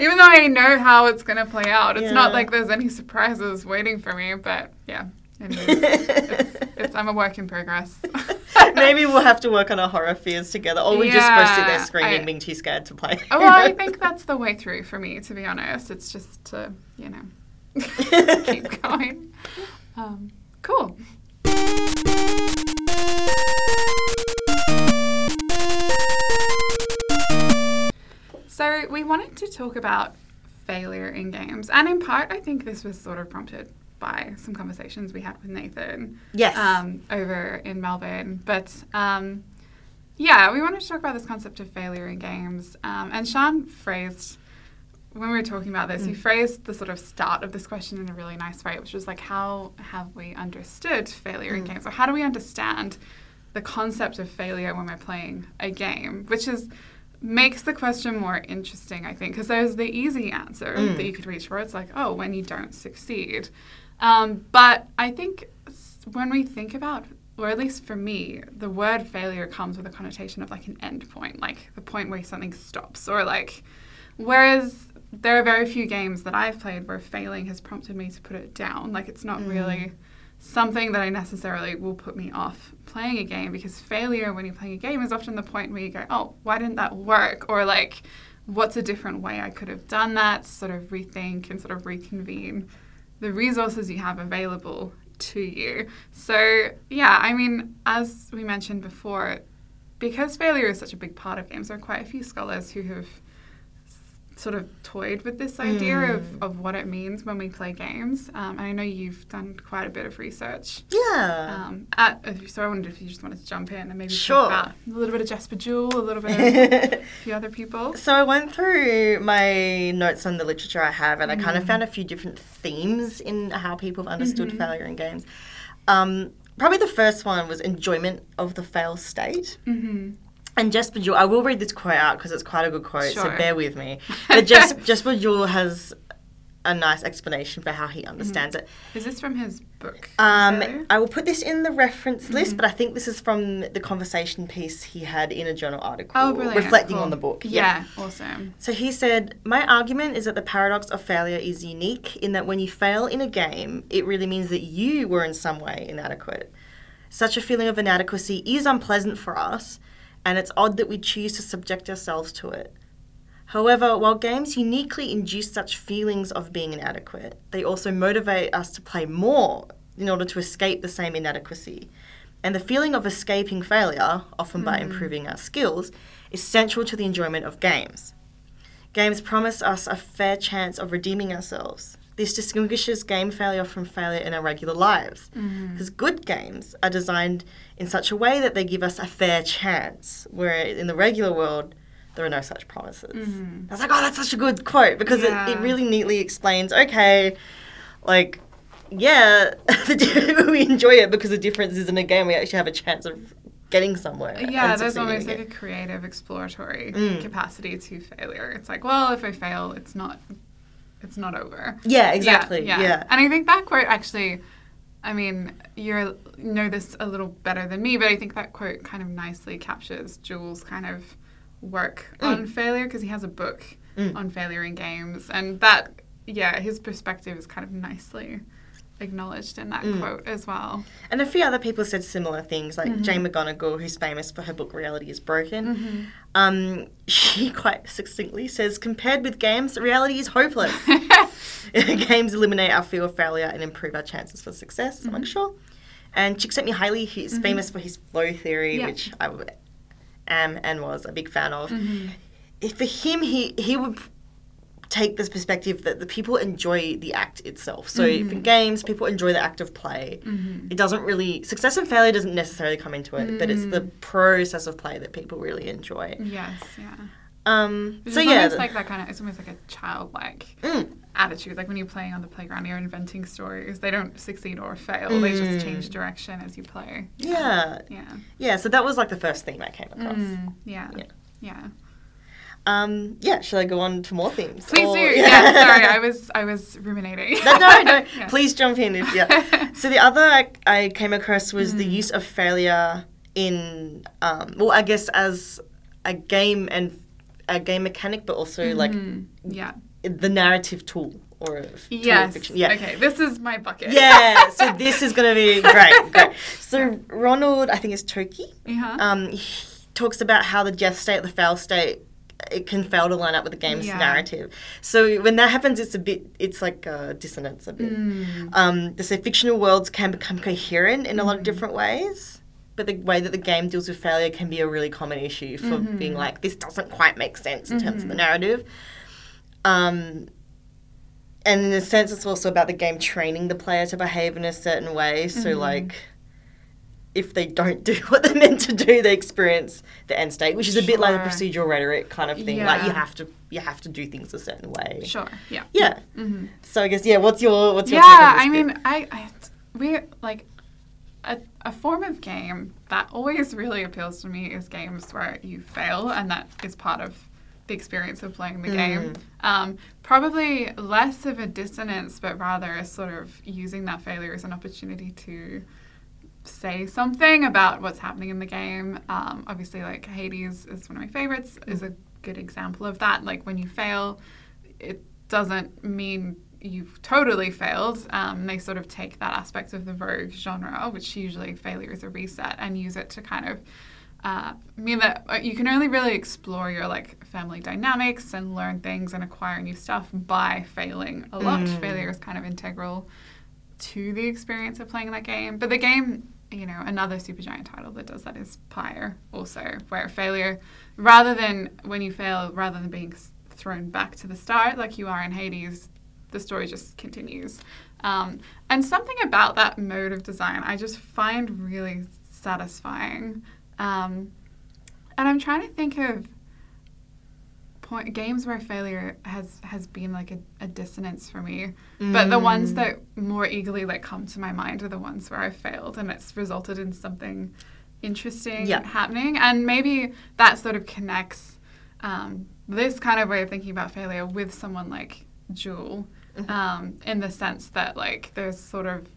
Speaker 1: <laughs> Even though I know how it's going to play out, it's not like there's any surprises waiting for me. But yeah, anyways, it's, <laughs> it's, I'm a work in progress. <laughs>
Speaker 2: Maybe we'll have to work on our horror fears together, or we just both sit there
Speaker 1: Yeah,
Speaker 2: screaming,
Speaker 1: I-
Speaker 2: being too scared to play.
Speaker 1: Oh, well, I think that's the way through for me, to be honest. It's just to, you know, keep going. Um, cool. So, we wanted to talk about failure in games. And in part, I think this was sort of prompted by some conversations we had with Nathan
Speaker 2: yes.
Speaker 1: um, over in Melbourne. But um, yeah, we wanted to talk about this concept of failure in games. Um, and Sean phrased when we were talking about this, you phrased the sort of start of this question in a really nice way, which was like, how have we understood failure in games? Or how do we understand the concept of failure when we're playing a game? Which is makes the question more interesting, I think, because there's the easy answer that you could reach for. It's like, oh, when you don't succeed. Um, but I think when we think about, or at least for me, the word failure comes with a connotation of like an end point, like the point where something stops, or like, whereas there are very few games that I've played where failing has prompted me to put it down. Like, it's not really something that I necessarily will put me off playing a game because failure when you're playing a game is often the point where you go, oh, why didn't that work? Or like, what's a different way I could have done that? Sort of rethink and sort of reconvene the resources you have available to you. So, yeah, I mean, as we mentioned before, because failure is such a big part of games, there are quite a few scholars who have sort of toyed with this idea of, of what it means when we play games. Um, and I know you've done quite a bit of research.
Speaker 2: Yeah.
Speaker 1: Um, at, uh, so I wondered if you just wanted to jump in and maybe
Speaker 2: Sure.
Speaker 1: talk about a little bit of Jesper Juul, a little bit of a <laughs> few other people.
Speaker 2: So I went through my notes on the literature I have, and I
Speaker 1: Mm.
Speaker 2: kind of found a few different themes in how people have understood
Speaker 1: Mm-hmm.
Speaker 2: failure in games. Um, probably the first one was enjoyment of the fail state.
Speaker 1: hmm
Speaker 2: And Jesper Juul, I will read this quote out because it's quite a good quote, so bear with me. <laughs> But Jes- Jesper Juul has a nice explanation for how he understands it.
Speaker 1: Is this from his book?
Speaker 2: Um, I will put this in the reference
Speaker 1: Mm-hmm.
Speaker 2: list, but I think this is from the conversation piece he had in a journal article
Speaker 1: oh, brilliant.
Speaker 2: reflecting
Speaker 1: Cool.
Speaker 2: on the book.
Speaker 1: Yeah, awesome.
Speaker 2: So he said, My argument is that the paradox of failure is unique in that when you fail in a game, it really means that you were in some way inadequate. Such a feeling of inadequacy is unpleasant for us, and it's odd that we choose to subject ourselves to it. However, while games uniquely induce such feelings of being inadequate, they also motivate us to play more in order to escape the same inadequacy. And the feeling of escaping failure, often by hmm. improving our skills, is central to the enjoyment of games. Games promise us a fair chance of redeeming ourselves. This distinguishes game failure from failure in our regular lives. Because good games are designed in such a way that they give us a fair chance, where in the regular world, there are no such promises. I was like, oh, that's such a good quote because it, it really neatly explains okay, like, yeah, <laughs> <laughs> we enjoy it because the difference is in a game we actually have a chance of getting somewhere.
Speaker 1: Yeah, there's almost like a creative, exploratory
Speaker 2: Mm.
Speaker 1: capacity to failure. It's like, well, if I fail, it's not, it's not over.
Speaker 2: Yeah, exactly. Yeah.
Speaker 1: yeah And I think that quote actually, I mean, you know this a little better than me, but I think that quote kind of nicely captures Juul's kind of work on failure because he has a book
Speaker 2: Mm.
Speaker 1: on failure in games, and that, yeah, his perspective is kind of nicely acknowledged in that
Speaker 2: Mm.
Speaker 1: quote as well.
Speaker 2: And a few other people said similar things, like
Speaker 1: Mm-hmm.
Speaker 2: Jane McGonigal, who's famous for her book Reality is Broken. Um, she <laughs> quite succinctly says, compared with games, reality is hopeless. <laughs> <laughs> games eliminate our fear of failure and improve our chances for success. I'm like, sure. And Csikszentmihalyi, he's famous for his flow theory,
Speaker 1: Yeah.
Speaker 2: which I am and was a big fan of.
Speaker 1: Mm-hmm.
Speaker 2: If For him, he, he would take this perspective that the people enjoy the act itself. So if in games, people enjoy the act of play. It doesn't really success and failure doesn't necessarily come into it, but it's the process of play that people really enjoy.
Speaker 1: Yes, yeah.
Speaker 2: Um,
Speaker 1: It's
Speaker 2: so yeah,
Speaker 1: almost like that kind of. It's almost like a childlike
Speaker 2: Mm.
Speaker 1: attitude. Like when you're playing on the playground, you're inventing stories. They don't succeed or fail. They just change direction as you play.
Speaker 2: Mm. yeah,
Speaker 1: Yeah.
Speaker 2: yeah. So that was like the first theme I came across.
Speaker 1: Mm, yeah.
Speaker 2: Yeah.
Speaker 1: Yeah.
Speaker 2: Um, yeah, should I go on to more themes?
Speaker 1: Please
Speaker 2: Or-
Speaker 1: do. Yeah. <laughs> Sorry, I was I was ruminating.
Speaker 2: no, no, no. <laughs>
Speaker 1: Yeah.
Speaker 2: Please jump in. If, yeah. <laughs> So the other I, I came across was
Speaker 1: Mm.
Speaker 2: the use of failure in, um, well, I guess as a game and a game mechanic, but also like
Speaker 1: Mm, yeah.
Speaker 2: the narrative tool or a
Speaker 1: Yes.
Speaker 2: fiction. Yeah.
Speaker 1: Okay. This is my bucket.
Speaker 2: Yeah, so this is going to be great, great. So Ronald, I think it's Toki,
Speaker 1: Yeah.
Speaker 2: um, talks about how the death state, the fail state, it can fail to line up with the game's
Speaker 1: Yeah.
Speaker 2: narrative. So when that happens, it's a bit, it's like uh, dissonance a bit.
Speaker 1: Mm.
Speaker 2: Um, they say fictional worlds can become coherent in a
Speaker 1: Mm.
Speaker 2: lot of different ways. But the way that the game deals with failure can be a really common issue for
Speaker 1: Mm-hmm.
Speaker 2: being like, this doesn't quite make sense in terms of the narrative. Um, and in a sense, it's also about the game training the player to behave in a certain way. So,
Speaker 1: Mm-hmm.
Speaker 2: like, if they don't do <laughs> what they're meant to do, they experience the end state, which is a bit like a procedural rhetoric kind of thing. Like you have to you have to do things a certain way.
Speaker 1: Sure. Yeah.
Speaker 2: Yeah.
Speaker 1: hmm
Speaker 2: So I guess yeah. What's your what's your
Speaker 1: yeah,
Speaker 2: take on this
Speaker 1: I mean, I, I we like a, a form of game that always really appeals to me is games where you fail, and that is part of the experience of playing the game. Um, probably less of a dissonance, but rather a sort of using that failure as an opportunity to say something about what's happening in the game. Um, obviously, like Hades is one of my favorites, is a good example of that. Like when you fail, it doesn't mean you've totally failed. Um, they sort of take that aspect of the rogue genre, which usually failure is a reset, and use it to kind of uh, mean that uh, you can only really explore your like family dynamics and learn things and acquire new stuff by failing a lot.
Speaker 2: Mm.
Speaker 1: Failure is kind of integral to the experience of playing that game. But the game, you know, another Supergiant title that does that is Pyre, also, where failure, rather than when you fail, rather than being thrown back to the start like you are in Hades, the story just continues. Um, and something about that mode of design I just find really satisfying. Um, and I'm trying to think of point, games where failure has has been like a, a dissonance for me. But the ones
Speaker 2: Mm.
Speaker 1: that more eagerly like come to my mind are the ones where I failed and it's resulted in something interesting
Speaker 2: Yeah.
Speaker 1: happening. And maybe that sort of connects um, this kind of way of thinking about failure with someone like Juul,
Speaker 2: Mm-hmm.
Speaker 1: um, in the sense that like there's sort of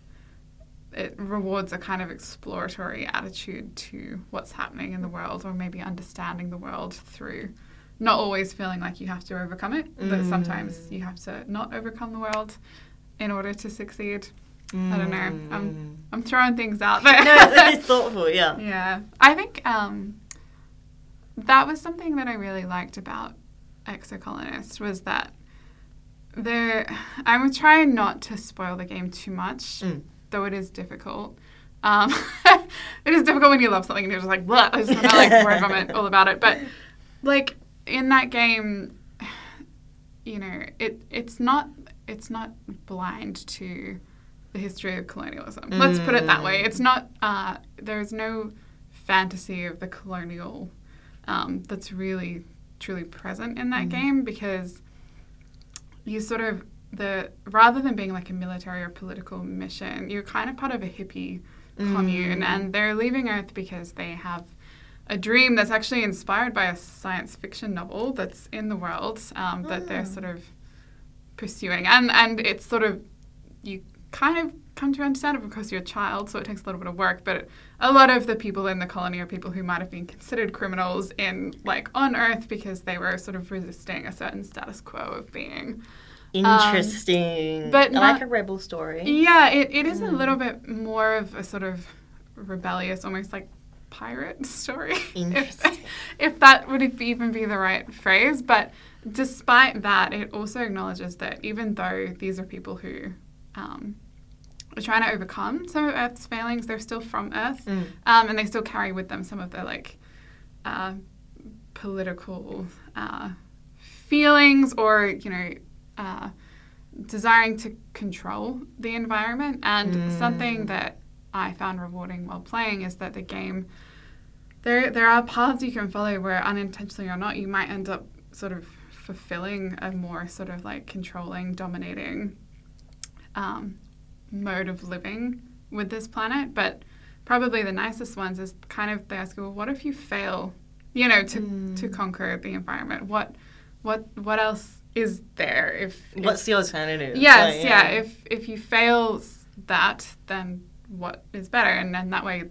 Speaker 1: it rewards a kind of exploratory attitude to what's happening in the world, or maybe understanding the world through not always feeling like you have to overcome it, but
Speaker 2: Mm.
Speaker 1: sometimes you have to not overcome the world in order to succeed. I don't know. I'm I'm throwing things out there.
Speaker 2: Mm. no, it's, it's <laughs> thoughtful. Yeah.
Speaker 1: Yeah, I think um, that was something that I really liked about Exocolonist was that there. I would trying not to spoil the game too much,
Speaker 2: Mm.
Speaker 1: though it is difficult. Um, <laughs> it is difficult when you love something and you're just like, Bleh, I just want to like word vomit all about it. But like in that game, you know, it it's not it's not blind to the history of colonialism. Let's put it that way. It's not. Uh, there's no fantasy of the colonial um, that's really truly present in that game because you sort of the rather than being like a military or political mission, you're kind of part of a hippie commune, and they're leaving Earth because they have a dream that's actually inspired by a science fiction novel that's in the world um, that they're sort of pursuing, and and it's sort of you kind of come to understand it because you're a child, so it takes a little bit of work. But a lot of the people in the colony are people who might have been considered criminals in like on Earth because they were sort of resisting a certain status quo of being.
Speaker 2: Interesting.
Speaker 1: Um, but
Speaker 2: I like a rebel story.
Speaker 1: Yeah, it, it is a little bit more of a sort of rebellious, almost like pirate <laughs> story.
Speaker 2: Interesting.
Speaker 1: if, <laughs> if that would even be the right phrase. But despite that, it also acknowledges that even though these are people who um, are trying to overcome some of Earth's failings, they're still from Earth,
Speaker 2: Mm.
Speaker 1: um, and they still carry with them some of their like uh, political uh, feelings or you know uh, desiring to control the environment. And something that I found rewarding while playing is that the game there there are paths you can follow where unintentionally or not you might end up sort of fulfilling a more sort of like controlling, dominating um, mode of living with this planet. But probably the nicest ones is kind of they ask you, well, what if you fail, you know, to, to conquer the environment? What what what else is there if, if
Speaker 2: What's the alternative?
Speaker 1: Yes,
Speaker 2: Like,
Speaker 1: yeah. yeah If if you fail that, then what is better? And then that way,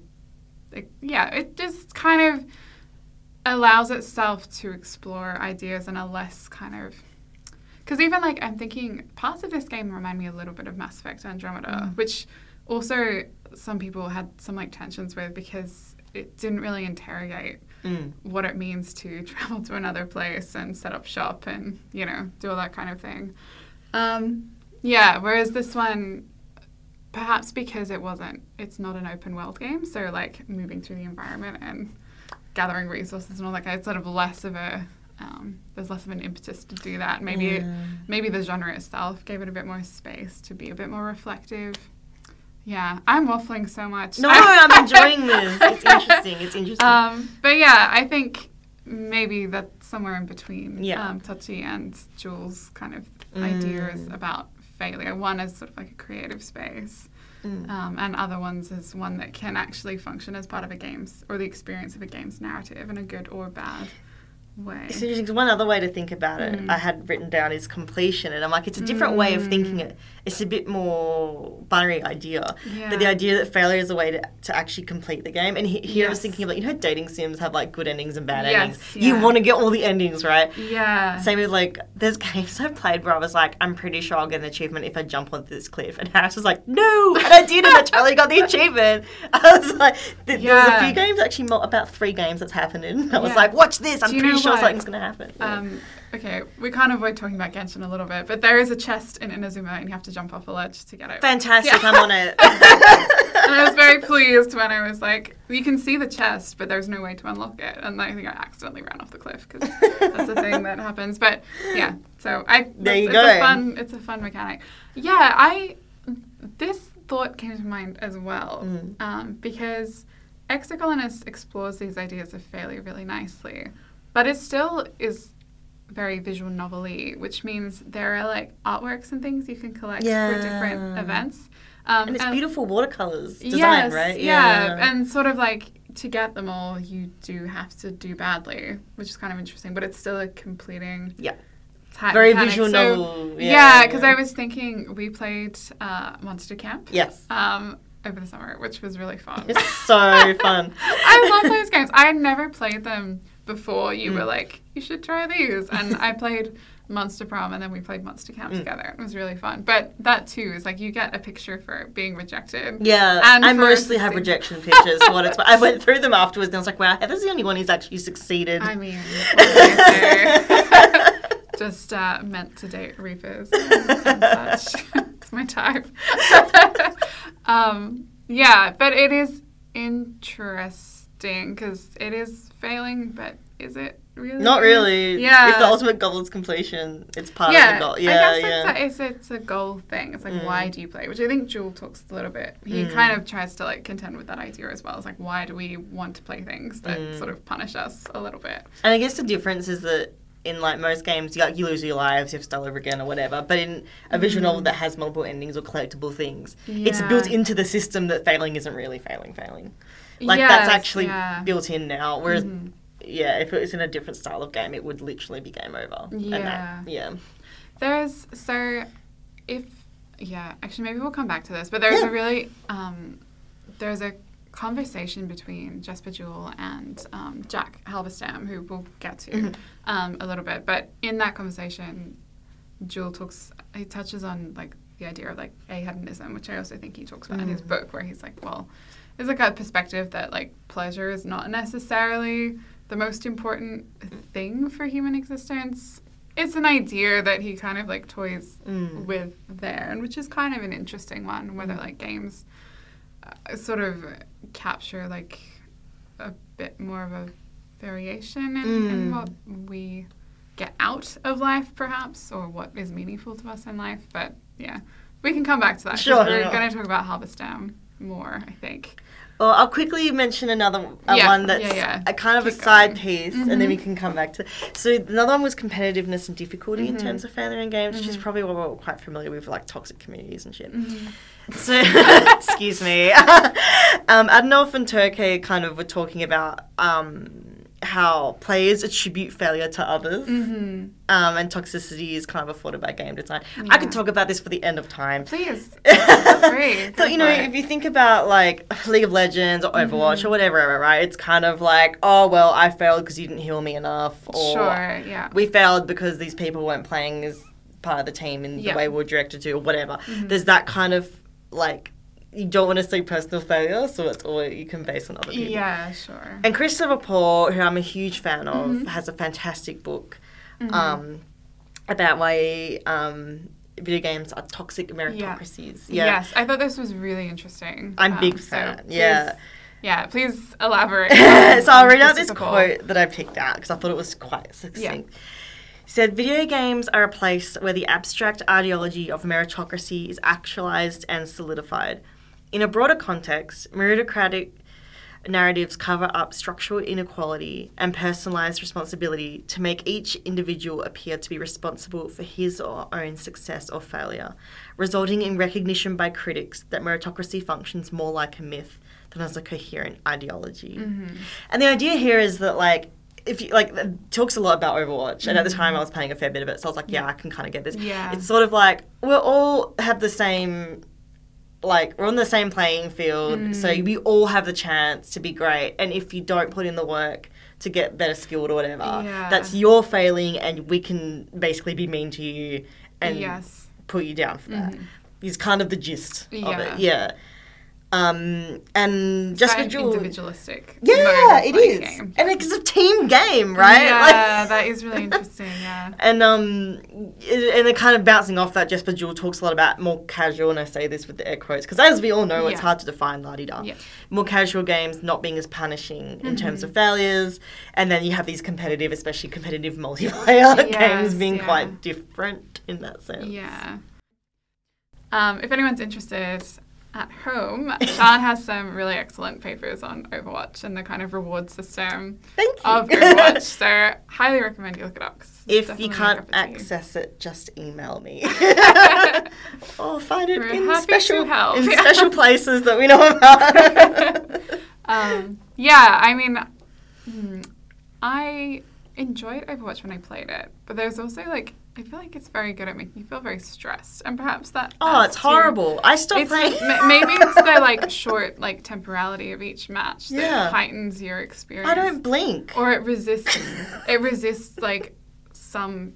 Speaker 1: it, yeah, it just kind of allows itself to explore ideas in a less kind of. Because even like I'm thinking, parts of this game remind me a little bit of Mass Effect Andromeda, which also some people had some like tensions with because it didn't really interrogate
Speaker 2: Mm.
Speaker 1: what it means to <laughs> travel to another place and set up shop and you know do all that kind of thing. Um, yeah, whereas this one, perhaps because it wasn't, it's not an open world game, so like moving through the environment and gathering resources and all that kind, it's sort of less of a. Um, there's less of an impetus to do that. Maybe
Speaker 2: Yeah.
Speaker 1: maybe the genre itself gave it a bit more space to be a bit more reflective. Yeah, I'm waffling so much.
Speaker 2: No, <laughs> I'm enjoying this. It's interesting. It's interesting.
Speaker 1: Um, but yeah, I think maybe that's somewhere in between
Speaker 2: Yeah.
Speaker 1: um, Toti and Juul's kind of ideas
Speaker 2: Mm.
Speaker 1: One is sort of like a creative space,
Speaker 2: Mm.
Speaker 1: um, and other ones is one that can actually function as part of a game's or the experience of a game's narrative in a good or bad way.
Speaker 2: It's interesting one other way to think about it
Speaker 1: Mm.
Speaker 2: I had written down is completion, and I'm like, it's a different way of thinking
Speaker 1: Mm.
Speaker 2: it. It's a bit more binary idea,
Speaker 1: Yeah.
Speaker 2: but the idea that failure is a way to, to actually complete the game. And he, here I was
Speaker 1: Yes.
Speaker 2: thinking about, you know, dating sims have like good endings and bad
Speaker 1: Yes,
Speaker 2: endings. You want to get all the endings right.
Speaker 1: Yeah.
Speaker 2: Same with like, there's games I've played where I was like, I'm pretty sure I'll get an achievement if I jump onto this cliff. And Harris was like, no! And I did, and I totally got the <laughs> achievement. I was like, th- there was a few games, actually, about three games that's happened in. <laughs> I was
Speaker 1: Yeah.
Speaker 2: like, watch this, I'm pretty sure
Speaker 1: what?
Speaker 2: something's going to happen. Yeah.
Speaker 1: Um, okay, we can't avoid talking about Genshin a little bit, but there is a chest in Inazuma and you have to jump off a ledge to get it.
Speaker 2: Fantastic,
Speaker 1: Yeah.
Speaker 2: I'm on it. <laughs>
Speaker 1: and I was very pleased when I was like, you can see the chest, but there's no way to unlock it. And I think I accidentally ran off the cliff because that's a thing that happens. But yeah, so I
Speaker 2: There you
Speaker 1: it's
Speaker 2: go.
Speaker 1: A fun, it's a fun mechanic. Yeah, I this thought came to mind as well
Speaker 2: Mm.
Speaker 1: um, because Exocolonist explores these ideas of failure really nicely, but it still is very visual novelty, which means there are like artworks and things you can collect for different events. Um,
Speaker 2: and it's
Speaker 1: and-
Speaker 2: beautiful watercolors design,
Speaker 1: yes,
Speaker 2: right?
Speaker 1: Yeah. and sort of like to get them all, you do have to do badly, which is kind of interesting. But it's still a completing.
Speaker 2: Yeah.
Speaker 1: type
Speaker 2: Very
Speaker 1: mechanic.
Speaker 2: visual
Speaker 1: So-
Speaker 2: novel.
Speaker 1: Yeah, because
Speaker 2: yeah.
Speaker 1: I was thinking we played uh, Monster Camp
Speaker 2: Yes.
Speaker 1: um, over the summer, which was really fun.
Speaker 2: It's so <laughs> fun.
Speaker 1: I love those games. I had never played them before. You
Speaker 2: Mm.
Speaker 1: were like, you should try these, and <laughs> I played Monster Prom, and then we played Monster Camp
Speaker 2: Mm.
Speaker 1: together. It was really fun. But that too is like you get a picture for being rejected.
Speaker 2: Yeah,
Speaker 1: And
Speaker 2: I mostly have rejection pictures. what it's. I went through them afterwards, and I was like, "Wow, Heather's the only one who's actually succeeded."
Speaker 1: I mean, what can I say? just uh, meant to date reapers and, and such. it's my type. <laughs> um, yeah, but it is interesting because it is failing, but is it really?
Speaker 2: Not really.
Speaker 1: Yeah.
Speaker 2: If the ultimate goal is completion, it's part
Speaker 1: yeah,
Speaker 2: of the goal.
Speaker 1: Yeah, I
Speaker 2: Yeah,
Speaker 1: guess
Speaker 2: yeah.
Speaker 1: it's, a, it's, it's a goal thing. It's like,
Speaker 2: Mm.
Speaker 1: why do you play? Which I think Juul talks a little bit. He
Speaker 2: Mm.
Speaker 1: kind of tries to like contend with that idea as well. It's like, why do we want to play things that
Speaker 2: Mm.
Speaker 1: sort of punish us a little bit?
Speaker 2: And I guess the difference is that in like most games, you, like, you lose your lives, you have to start over again or whatever. But in a visual novel that has multiple endings or collectible things, it's
Speaker 1: Mm.
Speaker 2: Built into the system that failing isn't really failing, failing. Like that's actually
Speaker 1: yeah.
Speaker 2: built in now. Whereas,
Speaker 1: Mhm.
Speaker 2: yeah, if it was in a different style of game, it would literally be game over. And that-
Speaker 1: Yeah.
Speaker 2: yeah.
Speaker 1: There's so if yeah, actually maybe we'll come back to this, but there's
Speaker 2: Yeah.
Speaker 1: a really um, there's a conversation between Jesper Juul and um, Jack Halberstam, who we'll get to
Speaker 2: Mhm.
Speaker 1: um, a little bit. But in that conversation, Juul talks he touches on like the idea of like ahedonism, which I also think he talks about in his
Speaker 2: Mm.
Speaker 1: book, where he's like, well, there's like a perspective that like pleasure is not necessarily the most important thing for human existence. It's an idea that he kind of like toys
Speaker 2: Mm.
Speaker 1: with there, and which is kind of an interesting one. Whether like games uh, sort of capture like a bit more of a variation in, in
Speaker 2: Mm.
Speaker 1: what we get out of life, perhaps, or what is meaningful to us in life. But yeah, we can come back to that.
Speaker 2: Sure,
Speaker 1: we're
Speaker 2: sure.
Speaker 1: going to talk about Halberstam more, I think.
Speaker 2: Well, I'll quickly mention another a
Speaker 1: Yeah,
Speaker 2: one that's
Speaker 1: yeah, yeah.
Speaker 2: a kind of a side
Speaker 1: going.
Speaker 2: piece, and then
Speaker 1: Mhm.
Speaker 2: we can come back to. So another one was competitiveness and difficulty in
Speaker 1: Mhm.
Speaker 2: terms of failure in games, which is
Speaker 1: Mhm.
Speaker 2: probably what we're quite familiar with, like toxic communities and shit.
Speaker 1: Mm-hmm.
Speaker 2: So, <laughs> excuse me. <laughs> um, Adolf and Turkey kind of were talking about um, how players attribute failure to others.
Speaker 1: Mm-hmm.
Speaker 2: Um, and toxicity is kind of afforded by game design. I could talk about this for the end of time.
Speaker 1: Please. <laughs> Free.
Speaker 2: so you know, if you think about like League of Legends or Overwatch
Speaker 1: Mhm.
Speaker 2: or whatever, right? It's kind of like, oh well, I failed because you didn't heal me enough, or
Speaker 1: Sure, yeah.
Speaker 2: we failed because these people weren't playing as part of the team in
Speaker 1: Yeah.
Speaker 2: the way we were directed to, or whatever.
Speaker 1: Mhm.
Speaker 2: There's that kind of like you don't want to see personal failure, so it's all you can base on other people.
Speaker 1: Yeah, sure.
Speaker 2: And Christopher Paul, who I'm a huge fan of,
Speaker 1: Mhm.
Speaker 2: has a fantastic book
Speaker 1: Mhm.
Speaker 2: um, about why um, video games are toxic meritocracies. Yeah.
Speaker 1: Yes, I thought this was really interesting.
Speaker 2: I'm
Speaker 1: Um,
Speaker 2: big fan,
Speaker 1: please-
Speaker 2: yeah.
Speaker 1: Yeah, please elaborate. <laughs>
Speaker 2: so I'll read out this quote that I picked out because I thought it was quite succinct. He said, Video games are a place where the abstract ideology of meritocracy is actualized and solidified. In a broader context, meritocratic narratives cover up structural inequality and personalized responsibility to make each individual appear to be responsible for his or her own success or failure, resulting in recognition by critics that meritocracy functions more like a myth than as a coherent ideology. Mm-hmm. And the idea here is that, like, if you like, it talks a lot about Overwatch, and at the mm-hmm. time I was playing a fair bit of it, so I was like, yeah, I can kind of get this.
Speaker 1: Yeah.
Speaker 2: It's sort of like we're all have the same like we're on the same playing field so
Speaker 1: Mm.
Speaker 2: we all have the chance to be great and if you don't put in the work to get better skilled or whatever
Speaker 1: Yeah.
Speaker 2: that's your failing and we can basically be mean to you and
Speaker 1: yes.
Speaker 2: put you down for that is kind of the gist of it yeah um and just
Speaker 1: an
Speaker 2: visual
Speaker 1: individualistic.
Speaker 2: yeah it is
Speaker 1: game.
Speaker 2: and it's a team game right
Speaker 1: Yeah, <laughs>
Speaker 2: Like-
Speaker 1: that is really interesting. Yeah. <laughs>
Speaker 2: and um, it- and then kind of bouncing off that, Jesper Juul talks a lot about more casual, and I say this with the air quotes because as we all know, it's hard to define la di da.
Speaker 1: Yeah.
Speaker 2: More casual games not being as punishing in terms
Speaker 1: Mm-hmm.
Speaker 2: of failures, and then you have these competitive, especially competitive <laughs> multiplayer games being
Speaker 1: yeah.
Speaker 2: quite different in that sense.
Speaker 1: Yeah. Um, if anyone's interested at home, Sean has some really excellent papers on Overwatch and the kind of reward system
Speaker 2: Thank you.
Speaker 1: of Overwatch. so highly recommend you look it up.
Speaker 2: if you can't access it, just email me. <laughs> <laughs> or find it
Speaker 1: We're
Speaker 2: in special in <laughs> special places that we know about.
Speaker 1: um, yeah, I mean, hmm, I enjoyed Overwatch when I played it, but there's also like I feel like it's very good at making you feel very stressed, and perhaps that.
Speaker 2: oh, it's horrible. I stopped
Speaker 1: It's,
Speaker 2: playing.
Speaker 1: ma- maybe it's the <laughs> like short like temporality of each match that
Speaker 2: Yeah.
Speaker 1: heightens your experience.
Speaker 2: I don't blink.
Speaker 1: Or it resists. it resists like some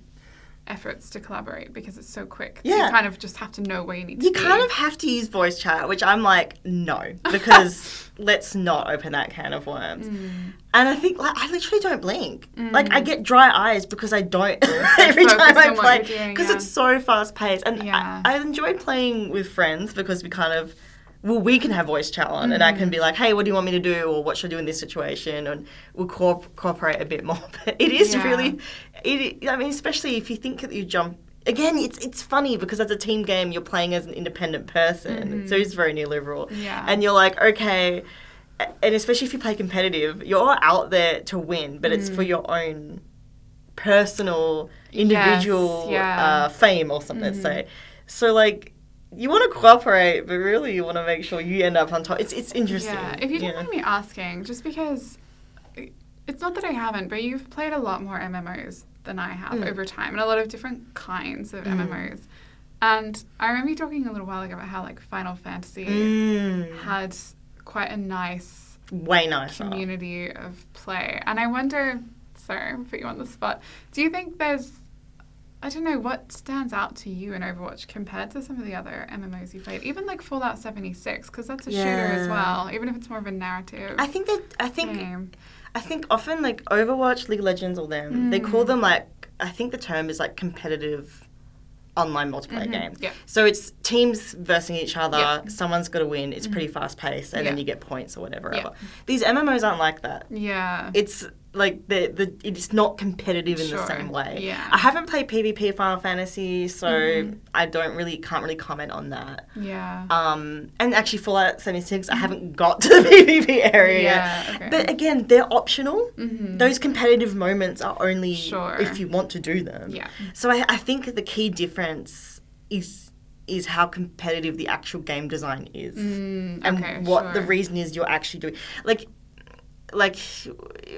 Speaker 1: efforts to collaborate because it's so quick.
Speaker 2: Yeah.
Speaker 1: You kind of just have to know where you need to
Speaker 2: You
Speaker 1: be.
Speaker 2: kind of have to use voice chat, which I'm like, no, <laughs> because let's not open that can of worms.
Speaker 1: Mm.
Speaker 2: And I think, like, I literally don't blink. Like, I get dry eyes because I don't <laughs> every time I play because
Speaker 1: yeah.
Speaker 2: it's so fast paced. And
Speaker 1: Yeah.
Speaker 2: I, I enjoyed playing with friends because we kind of. Well, we can have voice chat on, and I
Speaker 1: Mm.
Speaker 2: can be like, "Hey, what do you want me to do?" or "What should I do in this situation?" and we'll co- cooperate a bit more. <laughs> But it is
Speaker 1: Yeah.
Speaker 2: really, it. I mean, especially if you think that you jump again, it's it's funny because as a team game, you're playing as an independent person, so it's very neoliberal.
Speaker 1: Mm-hmm. Yeah.
Speaker 2: And you're like, okay, and especially if you play competitive, you're out there to win, but it's for
Speaker 1: Mm.
Speaker 2: your own personal, individual
Speaker 1: yeah.
Speaker 2: uh, fame or something. Let's say. So like. You want to cooperate, but really you want to make sure you end up on top. It's it's interesting.
Speaker 1: Yeah, if you don't
Speaker 2: know.
Speaker 1: mind me asking, just because it's not that I haven't, but you've played a lot more MMOs than I have
Speaker 2: Mm.
Speaker 1: over time, and a lot of different kinds of MMOs. And I remember you talking a little while ago about how like Final Fantasy
Speaker 2: Mm,
Speaker 1: had quite a nice
Speaker 2: way nicer.
Speaker 1: community of play, and I wonder. Sorry, I'll put you on the spot. Do you think there's I don't know what stands out to you in Overwatch compared to some of the other MMOs you played, even like Fallout 76, because that's a shooter as well, even if it's more of a narrative.
Speaker 2: I think that I think
Speaker 1: game.
Speaker 2: I think often like Overwatch, League of Legends, or them, they call
Speaker 1: Mm.
Speaker 2: them like I think the term is like competitive online multiplayer
Speaker 1: Mhm,
Speaker 2: games.
Speaker 1: yeah.
Speaker 2: So it's teams versus each other.
Speaker 1: Yeah. Mm-hmm.
Speaker 2: Someone's got to win. It's pretty fast paced, and then you get points or whatever.
Speaker 1: Yeah.
Speaker 2: These MMOs aren't like that.
Speaker 1: Yeah.
Speaker 2: It's like the the it's not competitive in the same way.
Speaker 1: yeah.
Speaker 2: I haven't played PvP Final Fantasy, so
Speaker 1: Mhm.
Speaker 2: I don't really can't really comment on that.
Speaker 1: yeah.
Speaker 2: Um, and actually Fallout 76, I haven't got to the <laughs> PvP area.
Speaker 1: Mm-hmm. yeah. Okay.
Speaker 2: But again, they're optional.
Speaker 1: Mhm.
Speaker 2: Those competitive moments are only
Speaker 1: Sure.
Speaker 2: if you want to do them.
Speaker 1: yeah.
Speaker 2: So I, I think the key difference is is how competitive the actual game design is,
Speaker 1: Mm,
Speaker 2: and
Speaker 1: okay,
Speaker 2: what the reason is you're actually doing. Like, like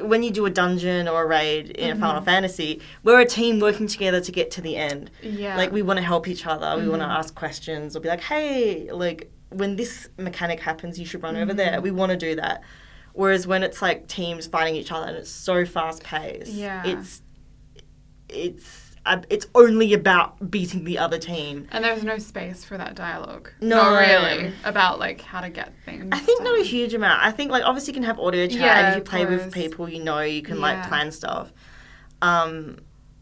Speaker 2: when you do a dungeon or a raid in
Speaker 1: Mm-hmm.
Speaker 2: a Final Fantasy, we're a team working together to get to the end.
Speaker 1: Yeah.
Speaker 2: Like we want to help each other. We want to ask questions or be like, hey, like when this mechanic happens, you should run over
Speaker 1: Mm-hmm.
Speaker 2: there. We want to do that. Whereas when it's like teams fighting each other and it's so fast paced,
Speaker 1: Yeah.
Speaker 2: it's it's uh, it's only about beating the other team.
Speaker 1: And there's no space for that dialogue.
Speaker 2: No.
Speaker 1: Not really. About like how to get things.
Speaker 2: I think not a huge amount. I think like obviously you can have audio chat,
Speaker 1: Yeah,
Speaker 2: and if you play with people you know, you can like plan stuff. Um,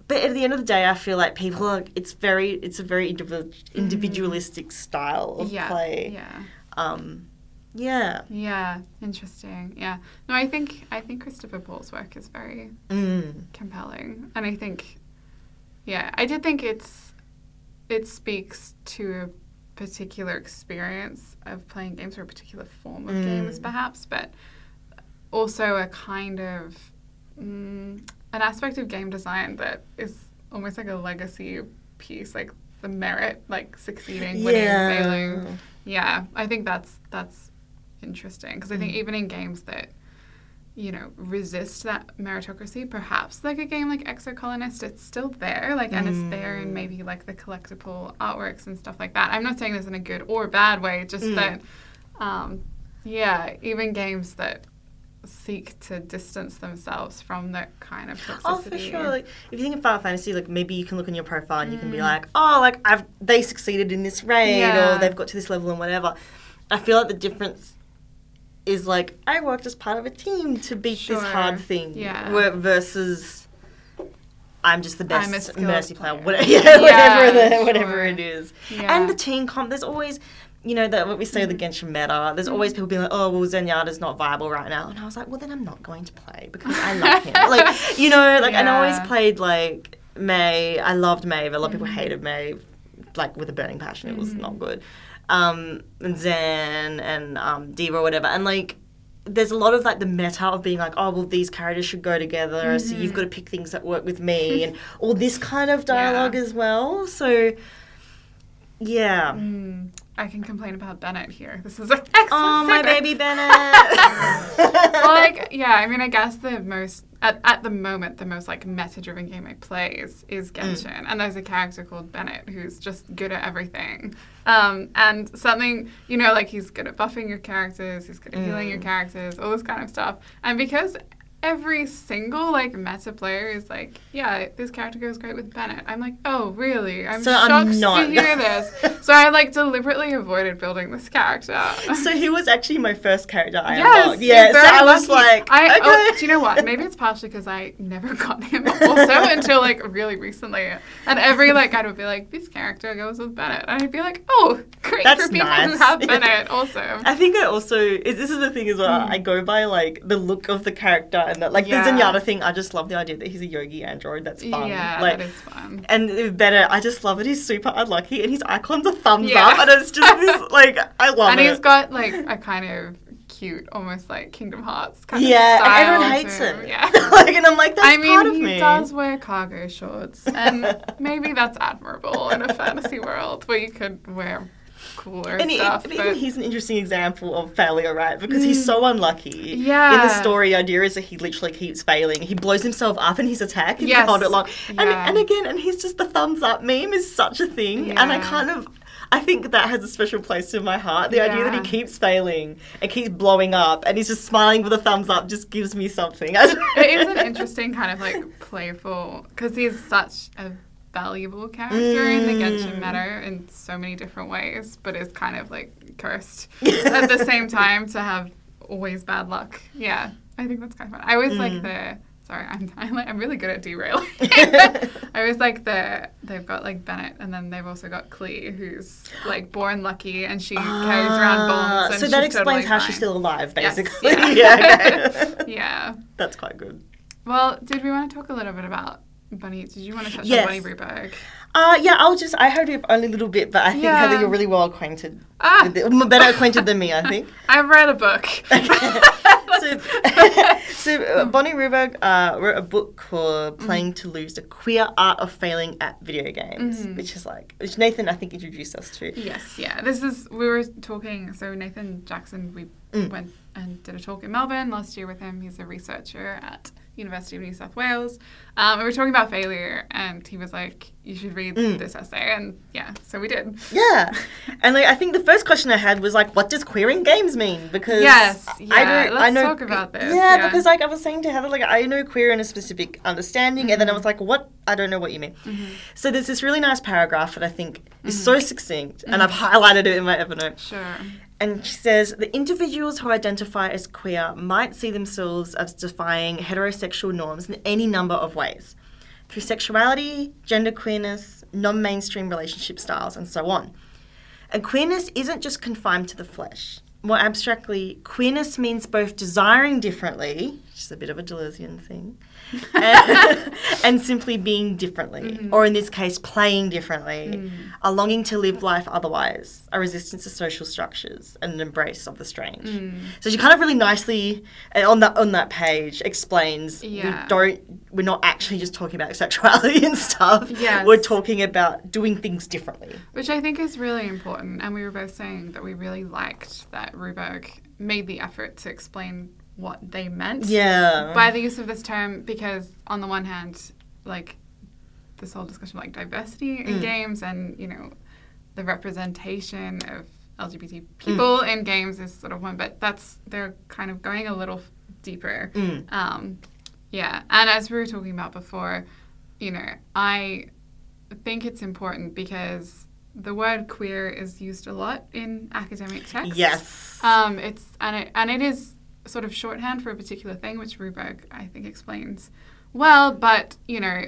Speaker 2: but at the end of the day, I feel like people are. It's very. It's a very individual, individualistic style of
Speaker 1: Mm-hmm. yeah.
Speaker 2: play.
Speaker 1: Yeah.
Speaker 2: Um, yeah.
Speaker 1: Yeah. Interesting. Yeah. No, I think I think Christopher Paul's work is very
Speaker 2: Mm.
Speaker 1: compelling, and I think, yeah, I did think it's it speaks to a particular experience of playing games or a particular form of
Speaker 2: Mm.
Speaker 1: games, perhaps, but also a kind of mm, an aspect of game design that is almost like a legacy piece, like the merit, like succeeding, winning, failing. Yeah, I think that's that's interesting because I think
Speaker 2: Mm.
Speaker 1: even in games that you know resist that meritocracy, perhaps like a game like Exocolonist, it's still there, like and it's there in
Speaker 2: Mm.
Speaker 1: maybe like the collectible artworks and stuff like that. I'm not saying this in a good or bad way, just
Speaker 2: Mm.
Speaker 1: that um, yeah, even games that seek to distance themselves from that kind of toxicity.
Speaker 2: Oh, for sure. Like, if you think of Final Fantasy, like maybe you can look on your profile and you can be
Speaker 1: Mm.
Speaker 2: like, oh, like I've they succeeded in this raid
Speaker 1: Yeah.
Speaker 2: or they've got to this level and whatever. I feel like the difference is like I worked as part of a team to beat
Speaker 1: Sure.
Speaker 2: this hard thing.
Speaker 1: Yeah.
Speaker 2: versus I'm just the best mercy player.
Speaker 1: player.
Speaker 2: Whatever, <laughs> yeah, whatever,
Speaker 1: Yeah,
Speaker 2: the, whatever
Speaker 1: sure.
Speaker 2: it is.
Speaker 1: Yeah.
Speaker 2: And the team comp, there's always, you know, that what we say the
Speaker 1: Mm-hmm.
Speaker 2: Genshin meta. There's always people being like, "Oh, well, Zenyatta's not viable right now," and I was like, "Well, then I'm not going to play because I love him." <laughs> like, you know, like, and I always played like Mei. I loved Mei. but A lot of people
Speaker 1: Mhm.
Speaker 2: hated Mei, like with a burning passion. It was not good. Um, and Zen and um, D.Va or whatever, and like. There's a lot of like the meta of being like, oh well, these characters should go together, so you've got to pick things that work with me, and all this kind of <laughs> dialogue
Speaker 1: Yeah.
Speaker 2: as well. So, yeah.
Speaker 1: Mm, I can complain about Bennett here. This is an excellent.
Speaker 2: Oh, my
Speaker 1: segue.
Speaker 2: baby <laughs> Bennett.
Speaker 1: well, like, yeah, I mean, I guess the most at, at the moment the most like meta-driven game I play is is
Speaker 2: Mm.
Speaker 1: Genshin, and there's a character called Bennett who's just good at everything. Um, and something you know, like he's good at buffing your characters, he's good at healing your
Speaker 2: Mm.
Speaker 1: characters, all this kind of stuff. And because every single like meta player is like, yeah, this character goes great with Bennett. I'm like, oh, really? I'm
Speaker 2: So I'm
Speaker 1: shocked
Speaker 2: not-
Speaker 1: to hear <laughs> this. so I like deliberately avoided building this character.
Speaker 2: so he was actually my first character I
Speaker 1: Yes,
Speaker 2: unlocked. Yeah, so I was
Speaker 1: lucky.
Speaker 2: like,
Speaker 1: I,
Speaker 2: okay.
Speaker 1: oh, do you know what? Maybe it's partially because I never <laughs> got him also <laughs> until like really recently. And every like guide would be like, this character goes with Bennett, and I'd be like, oh, great
Speaker 2: That's
Speaker 1: for people who
Speaker 2: nice.
Speaker 1: have Bennett also.
Speaker 2: I think I also this is the thing as well.
Speaker 1: Mm.
Speaker 2: I go by like the look of the character and that like
Speaker 1: Yeah.
Speaker 2: the Zenyatta thing. I just love the idea that he's a yogi android. That's fun.
Speaker 1: Yeah,
Speaker 2: like,
Speaker 1: that is fun.
Speaker 2: and better, I just love it. He's super unlucky, and his icon's a thumbs
Speaker 1: Yeah.
Speaker 2: up, and it's just this <laughs> like I love
Speaker 1: And
Speaker 2: it.
Speaker 1: he's got like a kind of cute, almost like Kingdom Hearts kind
Speaker 2: yeah,
Speaker 1: of style.
Speaker 2: and everyone hates
Speaker 1: to
Speaker 2: him. <laughs>
Speaker 1: Yeah.
Speaker 2: like, and I'm like, that's
Speaker 1: I
Speaker 2: part of
Speaker 1: mean, he
Speaker 2: me.
Speaker 1: does wear cargo shorts, and <laughs> maybe that's admirable in a fantasy world where you could wear cooler
Speaker 2: And,
Speaker 1: stuff.
Speaker 2: and
Speaker 1: but
Speaker 2: even he's an interesting example of failure, right? Because he's so mm. unlucky. Yeah. In the story, the idea is that he literally keeps failing. He blows himself up in his attack if
Speaker 1: Yes.
Speaker 2: he hold it long. And,
Speaker 1: Yeah.
Speaker 2: and again, and he's just the thumbs up meme is such a thing. And I kind of. I think that has a special place in my heart. The idea that he keeps failing and keeps blowing up and he's just smiling with a thumbs up just gives me something. <laughs> I don't know.
Speaker 1: it is an interesting kind of like playful because he's such a valuable character in the Genshin
Speaker 2: Mm.
Speaker 1: meta in so many different ways, but is kind of like cursed at the same <laughs> time to have always bad luck. Yeah, I think that's kind of fun. I always like
Speaker 2: Mm.
Speaker 1: the. Sorry, I'm <laughs> I'm, like, I'm really good at derailing. <laughs> I always like the they've got like Bennett, and then they've also got Klee, who's like born lucky, and she carries around
Speaker 2: Ah,
Speaker 1: bombs. And
Speaker 2: so that explains
Speaker 1: totally
Speaker 2: how
Speaker 1: fine.
Speaker 2: she's still alive,
Speaker 1: Yes,
Speaker 2: basically.
Speaker 1: yeah.
Speaker 2: yeah, okay.
Speaker 1: Yeah.
Speaker 2: That's quite good.
Speaker 1: Well, did we want to talk a little bit about Bonnie? Did you want to touch
Speaker 2: Yes.
Speaker 1: on Bonnie Ruberg?
Speaker 2: Uh, yeah, I'll just, I heard it only a little bit, but I think
Speaker 1: Yeah.
Speaker 2: Heather, you're really well acquainted.
Speaker 1: Ah,
Speaker 2: it, better acquainted than me, I think. <laughs>
Speaker 1: I've read a book. <laughs> <laughs>
Speaker 2: so, so uh, Bonnie Ruberg uh, wrote a book called Playing to Lose, The Queer Art of Failing at Video Games,
Speaker 1: Mhm.
Speaker 2: which is like, which Nathan, I think, introduced us to.
Speaker 1: yes, yeah. This is we were talking. So Nathan Jackson, we
Speaker 2: Mm.
Speaker 1: went and did a talk in Melbourne last year with him. He's a researcher at University of New South Wales. Um, and we were talking about failure, and he was like, "You should read
Speaker 2: Mm.
Speaker 1: this essay." And yeah, so we did.
Speaker 2: Yeah. <laughs> And like, I think the first question I had was like, what does queering games mean? Because
Speaker 1: Yes,
Speaker 2: I
Speaker 1: yeah,
Speaker 2: don't,
Speaker 1: let's
Speaker 2: I know,
Speaker 1: talk about this,
Speaker 2: Yeah,
Speaker 1: yeah.
Speaker 2: because like I was saying to Heather, like I know queer in a specific understanding, and then I
Speaker 1: Mm-hmm.
Speaker 2: was like, what? I don't know what you mean. So there's this really nice paragraph that I think is so succinct, and I've highlighted it in my Evernote.
Speaker 1: Sure.
Speaker 2: And she says the individuals who identify as queer might see themselves as defying heterosexual norms in any number of ways through sexuality, gender queerness, non mainstream relationship styles, and so on. And queerness isn't just confined to the flesh. More abstractly, queerness means both desiring differently, which is a bit of a Deleuzian thing, and, <laughs> and simply being differently, mm-hmm. or in this case, playing differently, mm. a longing to live life otherwise, a resistance to social structures, and an embrace of the strange. Mm. So she kind of really nicely, uh, on that on that page, explains
Speaker 1: Yeah.
Speaker 2: we don't, we're not actually just talking about <laughs> sexuality and stuff.
Speaker 1: Yes.
Speaker 2: We're talking about doing things differently.
Speaker 1: Which I think is really important. And we were both saying that we really liked that Ruberg made the effort to explain what they meant
Speaker 2: Yeah.
Speaker 1: by the use of this term because, on the one hand, like this whole discussion of like diversity in
Speaker 2: Mm.
Speaker 1: games and, you know, the representation of LGBT people in games is sort of one, but that's, they're kind of going a little deeper.
Speaker 2: Mm.
Speaker 1: Um, yeah, and as we were talking about before, you know, I think it's important because the word queer is used a lot in academic texts.
Speaker 2: Yes.
Speaker 1: Um, it's and it and it is sort of shorthand for a particular thing, which Ruberg I think explains well. But you know,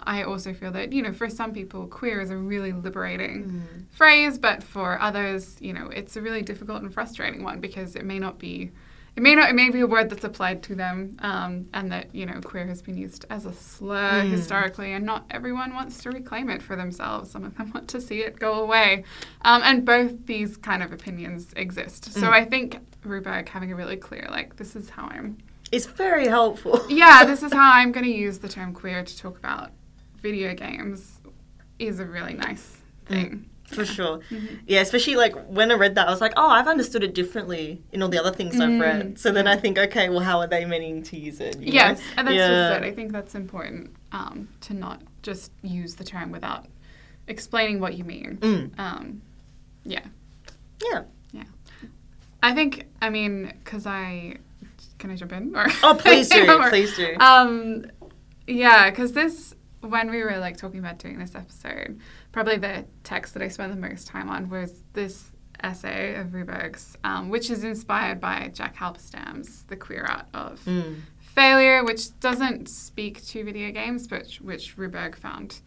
Speaker 1: I also feel that you know, for some people, queer is a really liberating mm. phrase, but for others, you know, it's a really difficult and frustrating one because it may not be. It may not. It may be a word that's applied to them, um, and that you know, queer has been used as a slur historically, and not everyone wants to reclaim it for themselves. Some of them want to see it go away, um, and both these kind of opinions exist. So I think Ruberg having a really clear, like, this is how I'm.
Speaker 2: It's very helpful. <laughs>
Speaker 1: Yeah, this is how I'm going to use the term queer to talk about video games, is a really nice thing.
Speaker 2: For sure.
Speaker 1: Mm-hmm.
Speaker 2: Yeah, especially like when I read that, I was like, oh, I've understood it differently in all the other things I've read. So then I think, okay, well, how are they meaning to use it? you know?
Speaker 1: Yes, and that's
Speaker 2: yeah.
Speaker 1: just it. I think that's important um, to not just use the term without explaining what you mean.
Speaker 2: Mm.
Speaker 1: Um, yeah,
Speaker 2: Yeah.
Speaker 1: I think. I mean, because I can I jump in? Or
Speaker 2: Oh, please do. <laughs>
Speaker 1: Or-
Speaker 2: please do.
Speaker 1: Um, yeah, because this when we were like talking about doing this episode, probably the text that I spent the most time on was this essay of Ruberg's, um, which is inspired by Jack Halberstam's The Queer Art of
Speaker 2: Mm.
Speaker 1: Failure, which doesn't speak to video games, but which Ruberg found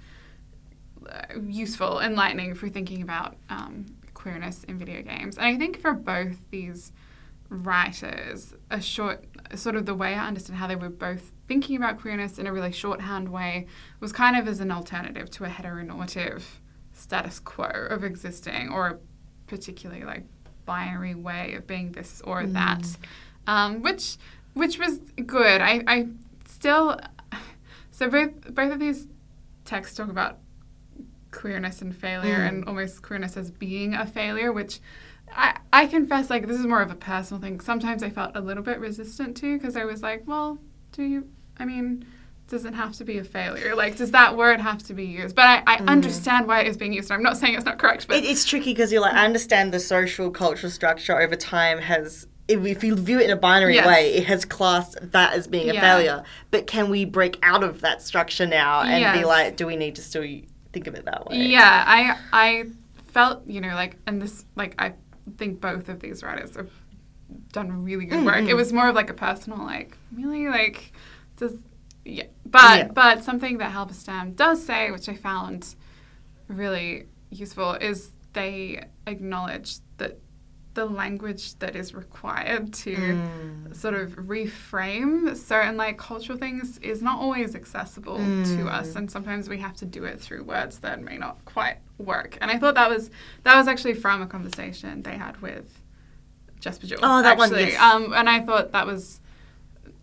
Speaker 1: uh, useful, enlightening for thinking about um, queerness in video games. And I think for both these writers, a short, sort of the way I understood how they were both thinking about queerness in a really shorthand way was kind of as an alternative to a heteronormative status quo of existing or a particularly like binary way of being this or that, um, which which was good. I, I still so both both of these texts talk about queerness and failure
Speaker 2: Mm.
Speaker 1: and almost queerness as being a failure, which I, I confess like this is more of a personal thing. Sometimes I felt a little bit resistant to because I was like, well, do you? I mean, does it have to be a failure? Like, does that word have to be used? But I, I mm. understand why it is being used. I'm not saying it's not correct, but
Speaker 2: It, it's tricky because you're like, I understand the social cultural structure over time has. If, if you view it in a binary
Speaker 1: Yes.
Speaker 2: way, it has classed that as being a
Speaker 1: Yeah.
Speaker 2: failure. But can we break out of that structure now and be like, do we need to still think of it that way?
Speaker 1: Yeah, I I felt you know like and this like I think both of these writers have done really good work.
Speaker 2: Mhm.
Speaker 1: It was more of like a personal like really like does yeah, but
Speaker 2: Yeah.
Speaker 1: but something that Halberstam does say, which I found really useful, is they acknowledge that the language that is required to
Speaker 2: Mm.
Speaker 1: sort of reframe certain like cultural things is not always accessible to us and sometimes we have to do it through words that may not quite work and i thought that was that was actually from a conversation they had with Jesper Juul.
Speaker 2: Oh, that one, yes.
Speaker 1: um and i thought that was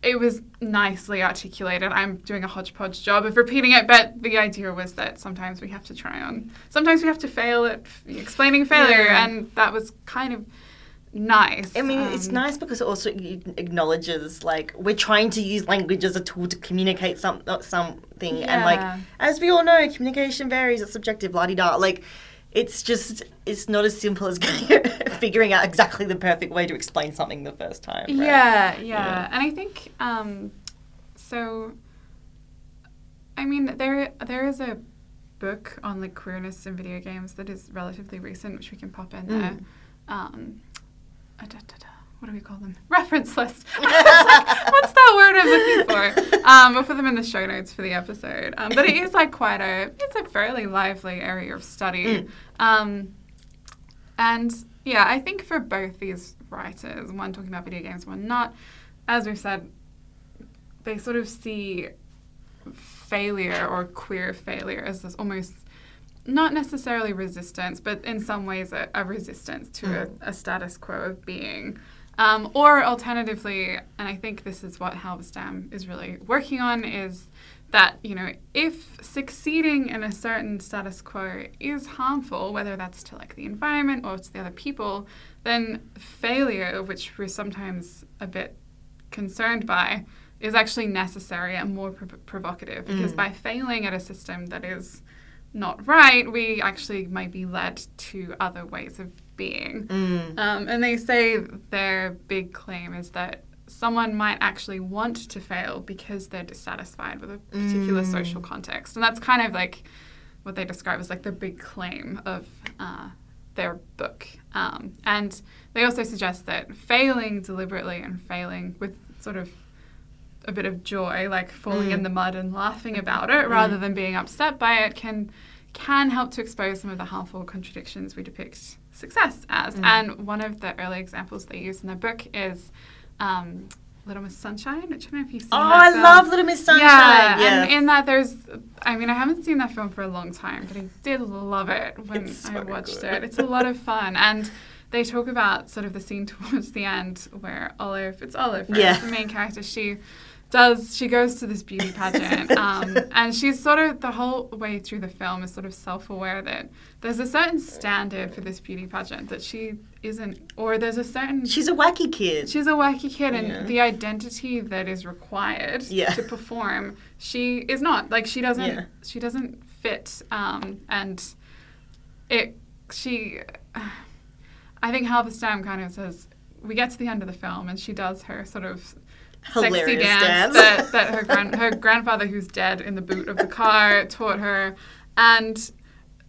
Speaker 1: it was nicely articulated. I'm doing a hodgepodge job of repeating it, but the idea was that sometimes we have to try on. Sometimes we have to fail at f- explaining failure,
Speaker 2: Yeah.
Speaker 1: and that was kind of nice.
Speaker 2: I mean, it's
Speaker 1: Um,
Speaker 2: nice because it also acknowledges like we're trying to use language as a tool to communicate some uh, something, and like as we all know, communication varies. It's subjective, la di da. Like, it's just it's not as simple as <laughs> figuring out exactly the perfect way to explain something the first time. right?
Speaker 1: Yeah, yeah,
Speaker 2: Yeah.
Speaker 1: and I think um, so. I mean, there there is a book on like queerness in video games that is relatively recent, which we can pop in there.
Speaker 2: Mm.
Speaker 1: Um, uh, da, da, da, what do we call them? Reference list. <laughs> Like, What's that word I'm looking for? Um, we'll put them in the show notes for the episode. Um, but it is like quite a it's a fairly lively area of study.
Speaker 2: Mm.
Speaker 1: Um, and yeah, I think for both these writers, one talking about video games, one not, as we've said, they sort of see failure or queer failure as this almost not necessarily resistance, but in some ways a, a resistance to
Speaker 2: Mm.
Speaker 1: a, a status quo of being. Um, or alternatively, and I think this is what Halberstam is really working on, is that you know if succeeding in a certain status quo is harmful, whether that's to like the environment or to the other people, then failure, which we're sometimes a bit concerned by, is actually necessary and more prov- provocative because
Speaker 2: Mm.
Speaker 1: by failing at a system that is not right, we actually might be led to other ways of being.
Speaker 2: Mm.
Speaker 1: Um, and they say their big claim is that someone might actually want to fail because they're dissatisfied with a particular
Speaker 2: Mm.
Speaker 1: social context. And that's kind of like what they describe as like the big claim of uh, their book. Um, and they also suggest that failing deliberately and failing with sort of a bit of joy, like falling
Speaker 2: Mm.
Speaker 1: in the mud and laughing about it, rather than being upset by it, can can help to expose some of the harmful contradictions we depict success as.
Speaker 2: Mm.
Speaker 1: And one of the early examples they use in their book is um, Little Miss Sunshine, which I don't know if you've seen.
Speaker 2: Oh, I
Speaker 1: film.
Speaker 2: love Little Miss Sunshine.
Speaker 1: Yeah,
Speaker 2: yes.
Speaker 1: and in that there's, I mean, I haven't seen that film for a long time, but I did love it when
Speaker 2: It's
Speaker 1: I watched
Speaker 2: good.
Speaker 1: it. It's a lot of fun, and they talk about sort of the scene <laughs> towards the end where Olive, it's Olive, right?
Speaker 2: Yeah.
Speaker 1: the main character. She does she goes to this beauty pageant, <laughs> um, and she's sort of the whole way through the film is sort of self-aware that there's a certain standard for this beauty pageant that she isn't, or there's a certain
Speaker 2: She's a wacky kid.
Speaker 1: She's a wacky kid, and
Speaker 2: Yeah.
Speaker 1: the identity that is required
Speaker 2: Yeah.
Speaker 1: to perform, she is not. Like she doesn't.
Speaker 2: Yeah.
Speaker 1: She doesn't fit. Um, and it. She. I think Halberstam kind of says we get to the end of the film, and she does her sort of sexy
Speaker 2: Hilarious
Speaker 1: dance,
Speaker 2: dance.
Speaker 1: that, <laughs> that her grand, her grandfather, who's dead in the boot of the car, taught her, and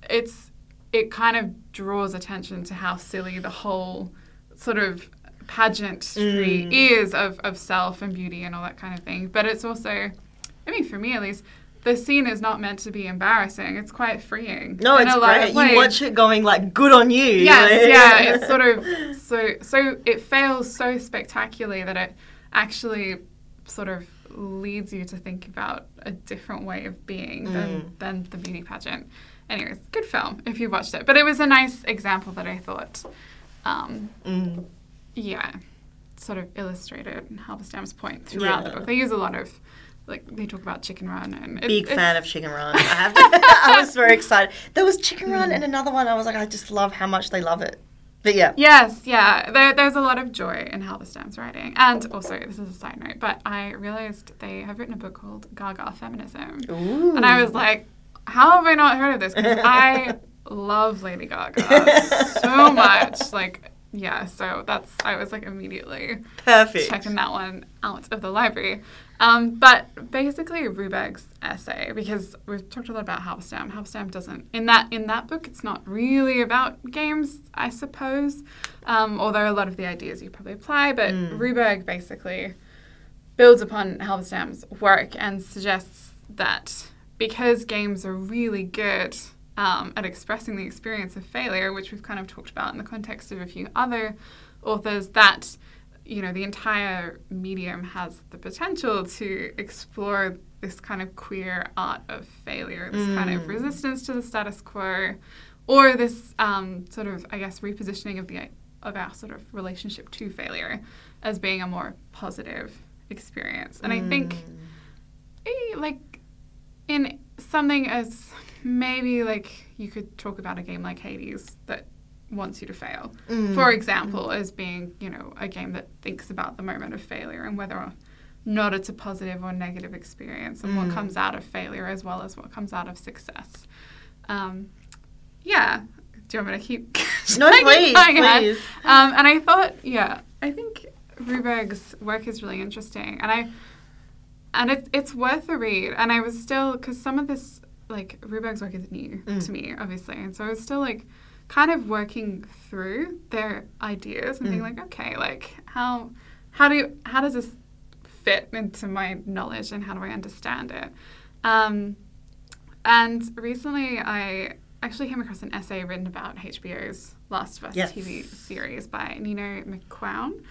Speaker 1: it's it kind of draws attention to how silly the whole sort of pageantry
Speaker 2: Mm.
Speaker 1: is of, of self and beauty and all that kind of thing. But it's also, I mean, for me at least, the scene is not meant to be embarrassing. It's quite freeing.
Speaker 2: no,
Speaker 1: in
Speaker 2: it's
Speaker 1: a lot of
Speaker 2: great.
Speaker 1: ways.
Speaker 2: You watch it going like, good on you.
Speaker 1: Yes, yeah. <laughs> It's sort of so so it fails so spectacularly that it actually sort of leads you to think about a different way of being than,
Speaker 2: Mm.
Speaker 1: than the beauty pageant. Anyways, good film if you watched it. But it was a nice example that I thought, um,
Speaker 2: Mm.
Speaker 1: yeah, sort of illustrated Halberstam's point throughout the book. They use a lot of, like, they talk about Chicken Run and it's,
Speaker 2: Big fan of Chicken Run. I have <laughs> to, <laughs> I was very excited. There was Chicken Run and another one. I was like, I just love how much they love it. But yeah.
Speaker 1: Yes, yeah. There, there's a lot of joy in Halberstam's writing. And oh, also, this is a side note, but I realized they have written a book called Gaga Feminism.
Speaker 2: Ooh.
Speaker 1: And I was like, how have I not heard of this? Because <laughs> I love Lady Gaga so much. Like, yeah, so that's, I was like immediately
Speaker 2: perfect.
Speaker 1: checking that one out of the library. Um, but basically, Ruberg's essay, because we've talked a lot about Halberstam. Halberstam doesn't in that in that book. It's not really about games, I suppose. Um, although a lot of the ideas you probably apply, but
Speaker 2: Mm.
Speaker 1: Ruberg basically builds upon Halberstam's work and suggests that because games are really good um, at expressing the experience of failure, which we've kind of talked about in the context of a few other authors, that you know the entire medium has the potential to explore this kind of queer art of failure, this kind of
Speaker 2: Mm.
Speaker 1: resistance to the status quo, or this um, sort of, I guess, repositioning of the of our sort of relationship to failure as being a more positive experience. And I think,
Speaker 2: Mm.
Speaker 1: eh, like, in something as maybe like you could talk about a game like Hades that wants you to fail,
Speaker 2: Mm.
Speaker 1: for example, as being, you know, a game that thinks about the moment of failure and whether or not it's a positive or negative experience and what
Speaker 2: Mm.
Speaker 1: comes out of failure as well as what comes out of success. Um, yeah. Do you want me to keep? <laughs>
Speaker 2: No, please, please.
Speaker 1: Um, and I thought, yeah, I think Ruberg's work is really interesting, and I, and it's it's worth a read. And I was still because some of this, like Ruberg's work is new
Speaker 2: Mm.
Speaker 1: to me, obviously, and so I was still like, kind of working through their ideas and being
Speaker 2: Mm.
Speaker 1: like, okay, like how, how do you, how does this fit into my knowledge and how do I understand it? Um, and recently, I actually came across an essay written about HBO's Last of Us
Speaker 2: Yes.
Speaker 1: TV series by Nino McQuown.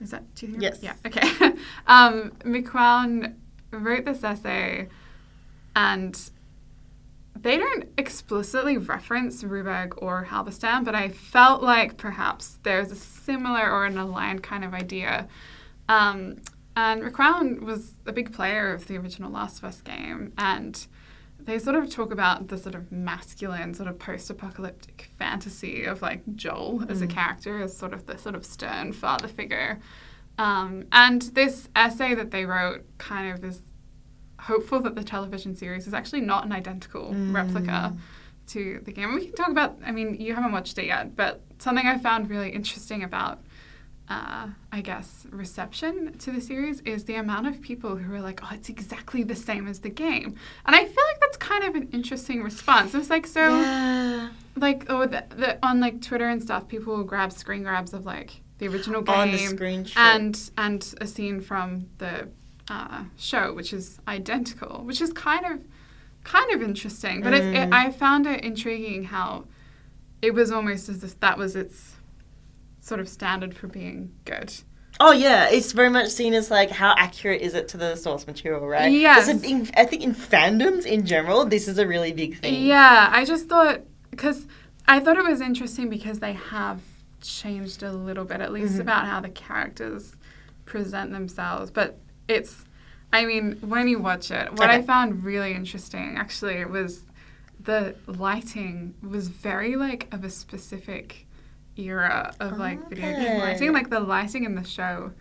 Speaker 1: Is that, do you think?
Speaker 2: Yes.
Speaker 1: Yeah, okay. <laughs> um, McQuown wrote this essay and they don't explicitly reference Ruberg or Halberstam, but I felt like perhaps there's a similar or an aligned kind of idea. Um, and McCrown was a big player of the original Last of Us game, and they sort of talk about the sort of masculine, sort of post-apocalyptic fantasy of like Joel as a character, as sort of the sort of stern father figure. Um, and this essay that they wrote kind of is hopeful that the television series is actually not an identical replica to the game. We can talk about, I mean, you haven't watched it yet, but something I found really interesting about, uh, I guess, reception to the series is the amount of people who are like, oh, it's exactly the same as the game. And I feel like that's kind of an interesting response. It's like, so,
Speaker 2: Yeah.
Speaker 1: like, oh, the, the, on like Twitter and stuff, people will grab screen grabs of like the original game
Speaker 2: the
Speaker 1: and and a scene from the uh, show, which is identical, which is kind of kind of interesting. But it's, it,
Speaker 2: Mm.
Speaker 1: I found it intriguing how it was almost as if that was its sort of standard for being good.
Speaker 2: Oh yeah, it's very much seen as like how accurate is it to the source material, right?
Speaker 1: Yes.
Speaker 2: There's a- in- I think in fandoms in general, this is a really big thing.
Speaker 1: Yeah, I just thought because I thought it was interesting because they have changed a little bit, at least
Speaker 2: Mhm.
Speaker 1: about how the characters present themselves. But it's, I mean, when you watch it, what I found really interesting actually was the lighting was very like of a specific era of like video game lighting. Like the lighting in the show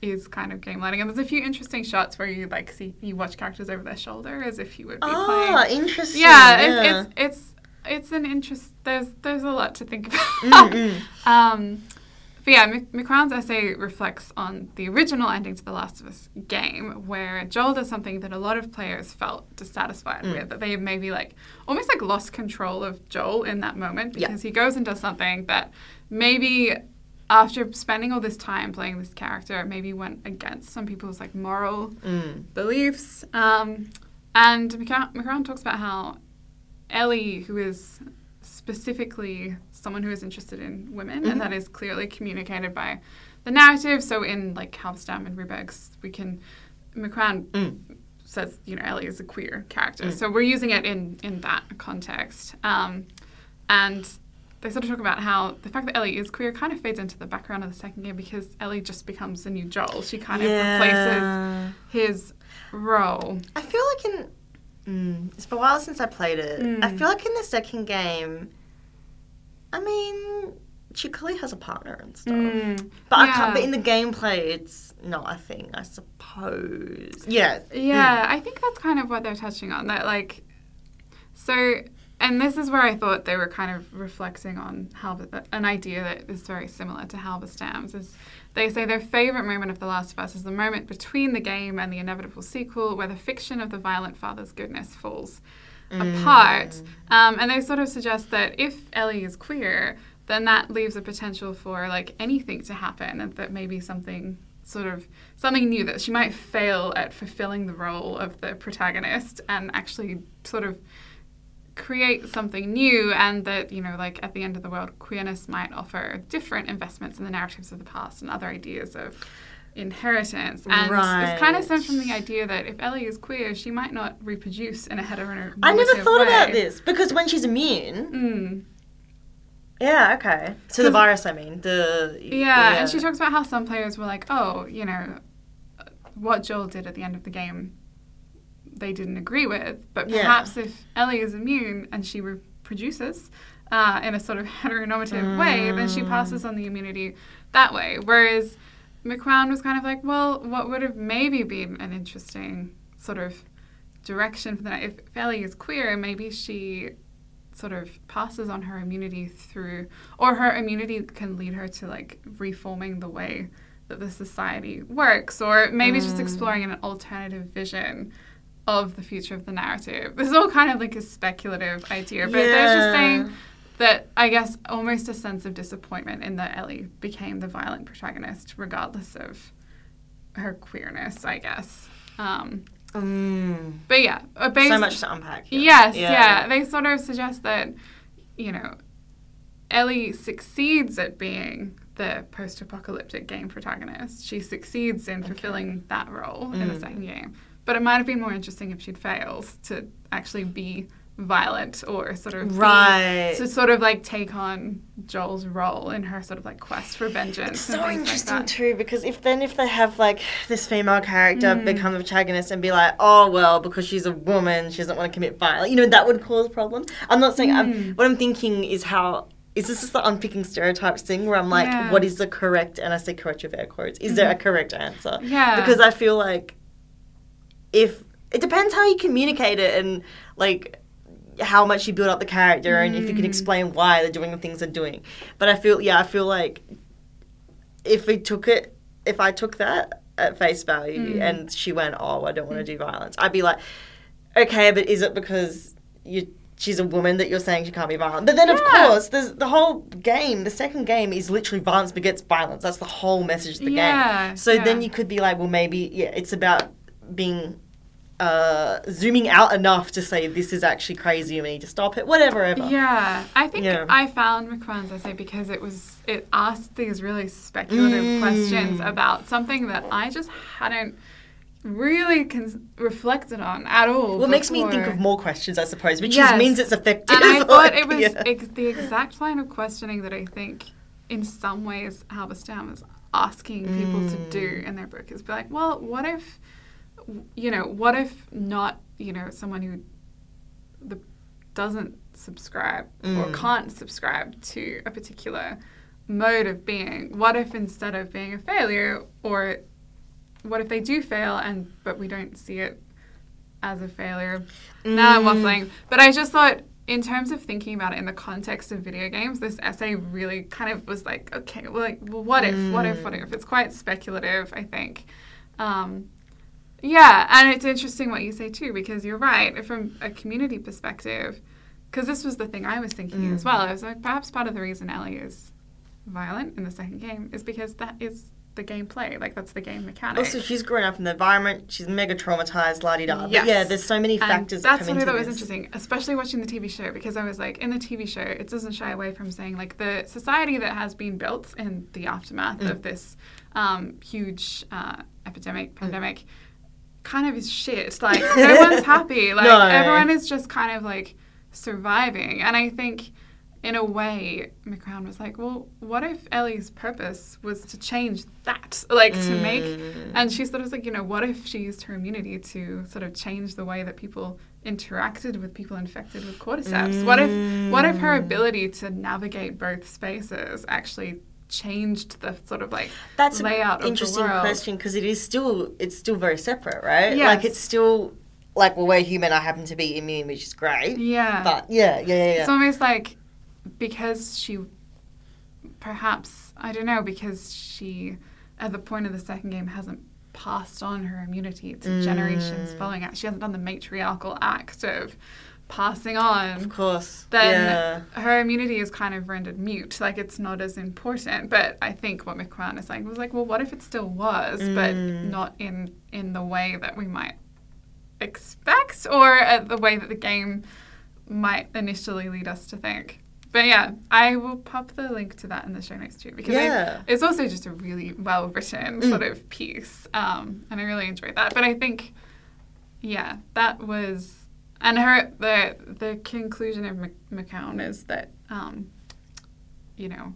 Speaker 1: is kind of game lighting, and there's a few interesting shots where you like see you watch characters over their shoulder as if you would be playing
Speaker 2: Ah, interesting.
Speaker 1: yeah, It, it's it's it's an interest. There's there's a lot to think <laughs> about.
Speaker 2: mm.
Speaker 1: um, but yeah, Mc- McCrown's essay reflects on the original ending to the Last of Us game, where Joel does something that a lot of players felt dissatisfied
Speaker 2: Mm.
Speaker 1: with, that they maybe like almost like lost control of Joel in that moment
Speaker 2: Yeah.
Speaker 1: because he goes and does something that maybe after spending all this time playing this character, maybe went against some people's like moral
Speaker 2: Mm.
Speaker 1: beliefs. Um, and McCown, McCown talks about how Ellie, who is specifically someone who is interested in women,
Speaker 2: Mhm.
Speaker 1: and that is clearly communicated by the narrative. So in like Halberstam and Ruberg's, we can McCran
Speaker 2: Mm.
Speaker 1: says you know Ellie is a queer character,
Speaker 2: Mm.
Speaker 1: so we're using it in in that context. Um, and they sort of talk about how the fact that Ellie is queer kind of fades into the background of the second game because Ellie just becomes the new Joel. She kind of replaces his role.
Speaker 2: I feel like in. Mm, it's been a while since I played it. I
Speaker 1: Mm.
Speaker 2: feel like in the second game, I mean, she clearly has a partner and stuff. Mm, but I
Speaker 1: Yeah.
Speaker 2: can't. But in the gameplay, it's not a thing. I suppose. Yeah.
Speaker 1: Yeah, I think that's kind of what they're touching on. That like, so, and this is where I thought they were kind of reflecting on how an idea that is very similar to Halberstam's is they say their favorite moment of The Last of Us is the moment between the game and the inevitable sequel, where the fiction of the violent father's goodness falls apart. Um, and they sort of suggest that if Ellie is queer, then that leaves a potential for like anything to happen, and that maybe something sort of something new that she might fail at fulfilling the role of the protagonist and actually sort of create something new and that you know like at the end of the world queerness might offer different investments in the narratives of the past and other ideas of inheritance and it's kind of
Speaker 2: Right.
Speaker 1: stemmed from the idea that if ellie is queer she might not reproduce in a heteronormative way.
Speaker 2: I never thought
Speaker 1: way.
Speaker 2: about this because when she's immune,
Speaker 1: Mm.
Speaker 2: yeah, okay. So the virus, I mean, the
Speaker 1: Yeah, and she talks about how some players were like, oh, you know, what Joel did at the end of the game, they didn't agree with. But
Speaker 2: Yeah.
Speaker 1: perhaps if Ellie is immune and she reproduces uh, in a sort of <laughs> heteronormative way, then she
Speaker 2: Mm.
Speaker 1: passes on the immunity that way. Whereas McCrown was kind of like, well, what would have maybe been an interesting sort of direction for that? If Ellie is queer, maybe she sort of passes on her immunity through, or her immunity can lead her to like reforming the way that the society works, or maybe just
Speaker 2: Mm.
Speaker 1: exploring an alternative vision of the future of the narrative. This is all kind of like a speculative idea, but they're just saying that I guess almost a sense of disappointment in that Ellie became the violent protagonist, regardless of her queerness, I guess. Um,
Speaker 2: Mm.
Speaker 1: but yeah, uh, based,
Speaker 2: So much to unpack. here.
Speaker 1: Yes, yeah. They sort of suggest that, you know, Ellie succeeds at being the post apocalyptic game protagonist. She succeeds in fulfilling that role in the
Speaker 2: Mm.
Speaker 1: second game. but it might have been more interesting if she'd failed to actually be violent or sort of
Speaker 2: Right.
Speaker 1: to sort of like take on Joel's role in her sort of like quest for vengeance.
Speaker 2: It's so interesting
Speaker 1: like
Speaker 2: too because if then if they have like this female character
Speaker 1: Mm.
Speaker 2: become the protagonist and be like, oh well, because she's a woman, she doesn't want to commit violence. You know that would cause problems. I'm not saying. I'm,
Speaker 1: Mm.
Speaker 2: what I'm thinking is how. Is this just the unpicking stereotypes thing where I'm like,
Speaker 1: Yeah. Mm-hmm.
Speaker 2: what is the correct, and I say correct with air quotes, is there a correct answer?
Speaker 1: Yeah.
Speaker 2: Because I feel like if, it depends how you communicate it and like how much you build up the character and if you can
Speaker 1: Mm.
Speaker 2: explain why they're doing the things they're doing. But I feel, yeah, I feel like if we took it, if I took that at face value
Speaker 1: Mm.
Speaker 2: and she went, oh, I don't want to do violence, I'd be like, okay, but is it because you? She's a woman that you're saying she can't be violent. But then, of course, there's the whole game. The second game is literally violence begets violence. That's the whole message of the
Speaker 1: Yeah,
Speaker 2: game. So
Speaker 1: yeah.
Speaker 2: then you could be like, well, maybe yeah, it's about being uh, zooming out enough to say this is actually crazy. We need to stop it. Whatever. Ever.
Speaker 1: Yeah, I think
Speaker 2: Yeah.
Speaker 1: I found McCran's essay because it was it asked these really speculative
Speaker 2: Mm.
Speaker 1: questions about something that I just hadn't really cons- reflected on at all.
Speaker 2: Well, it makes me think of more questions, I suppose, which
Speaker 1: Yes.
Speaker 2: just means it's effective.
Speaker 1: And I <laughs> thought it was
Speaker 2: yeah.
Speaker 1: ex- the exact line of questioning that I think, in some ways, Halberstam was asking people to do
Speaker 2: Mm.
Speaker 1: in their book is be like, well, what if, you know, what if not, you know, someone who the, doesn't subscribe or
Speaker 2: Mm.
Speaker 1: can't subscribe to a particular mode of being, what if instead of being a failure or what if they do fail and but we don't see it as a failure now I'm
Speaker 2: Mm.
Speaker 1: waffling. But I just thought, in terms of thinking about it in the context of video games, this essay really kind of was like, okay, well, like, well what if, what if, what if? It's quite speculative, I think. Um, yeah, and it's interesting what you say too, because you're right. From a community perspective, because this was the thing I was thinking
Speaker 2: Mm.
Speaker 1: as well. I was like, perhaps part of the reason Ellie is violent in the second game is because that is the gameplay. Like, that's the game mechanic.
Speaker 2: Also, she's grown up in the environment. She's mega traumatized, la di da. But yeah, there's so many
Speaker 1: And
Speaker 2: factors
Speaker 1: that's
Speaker 2: that
Speaker 1: what
Speaker 2: come
Speaker 1: I
Speaker 2: into
Speaker 1: thought was
Speaker 2: this.
Speaker 1: interesting, especially watching the TV show, because I was like, in the TV show, it doesn't shy away from saying like the society that has been built in the aftermath
Speaker 2: Mm.
Speaker 1: of this um, huge uh, epidemic, pandemic, kind of is shit. Like <laughs> no one's happy. <laughs> Like
Speaker 2: No.
Speaker 1: everyone is just kind of like surviving, and I think. In a way, McCrown was like, "Well, what if Ellie's purpose was to change that, like to make
Speaker 2: Mm.
Speaker 1: and she sort of was like, you know, what if she used her immunity to sort of change the way that people interacted with people infected with cordyceps? What if what if her
Speaker 2: Mm.
Speaker 1: ability to navigate both spaces actually changed the sort of like
Speaker 2: That's
Speaker 1: layout
Speaker 2: an interesting question because it is still it's still very separate, right?
Speaker 1: Yes.
Speaker 2: Like it's still like well, we're human. I happen to be immune, which is great.
Speaker 1: Yeah.
Speaker 2: But yeah, yeah, yeah. yeah.
Speaker 1: It's almost like because she perhaps I don't know because she at the point of the second game hasn't passed on her immunity to generations
Speaker 2: Mm.
Speaker 1: following it. She hasn't done the matriarchal act of passing on.
Speaker 2: of course.
Speaker 1: then
Speaker 2: yeah.
Speaker 1: her immunity is kind of rendered mute. Like it's not as important. But I think what McCran is saying was like, well, what if it still was, but
Speaker 2: Mm.
Speaker 1: not in in the way that we might expect, or uh, the way that the game might initially lead us to think. But yeah, I will pop the link to that in the show notes too because I- it's also just a really well written
Speaker 2: Mm.
Speaker 1: sort of piece, um, and I really enjoyed that. But I think, yeah, that was, and her the the conclusion of McCown is that, um, you know,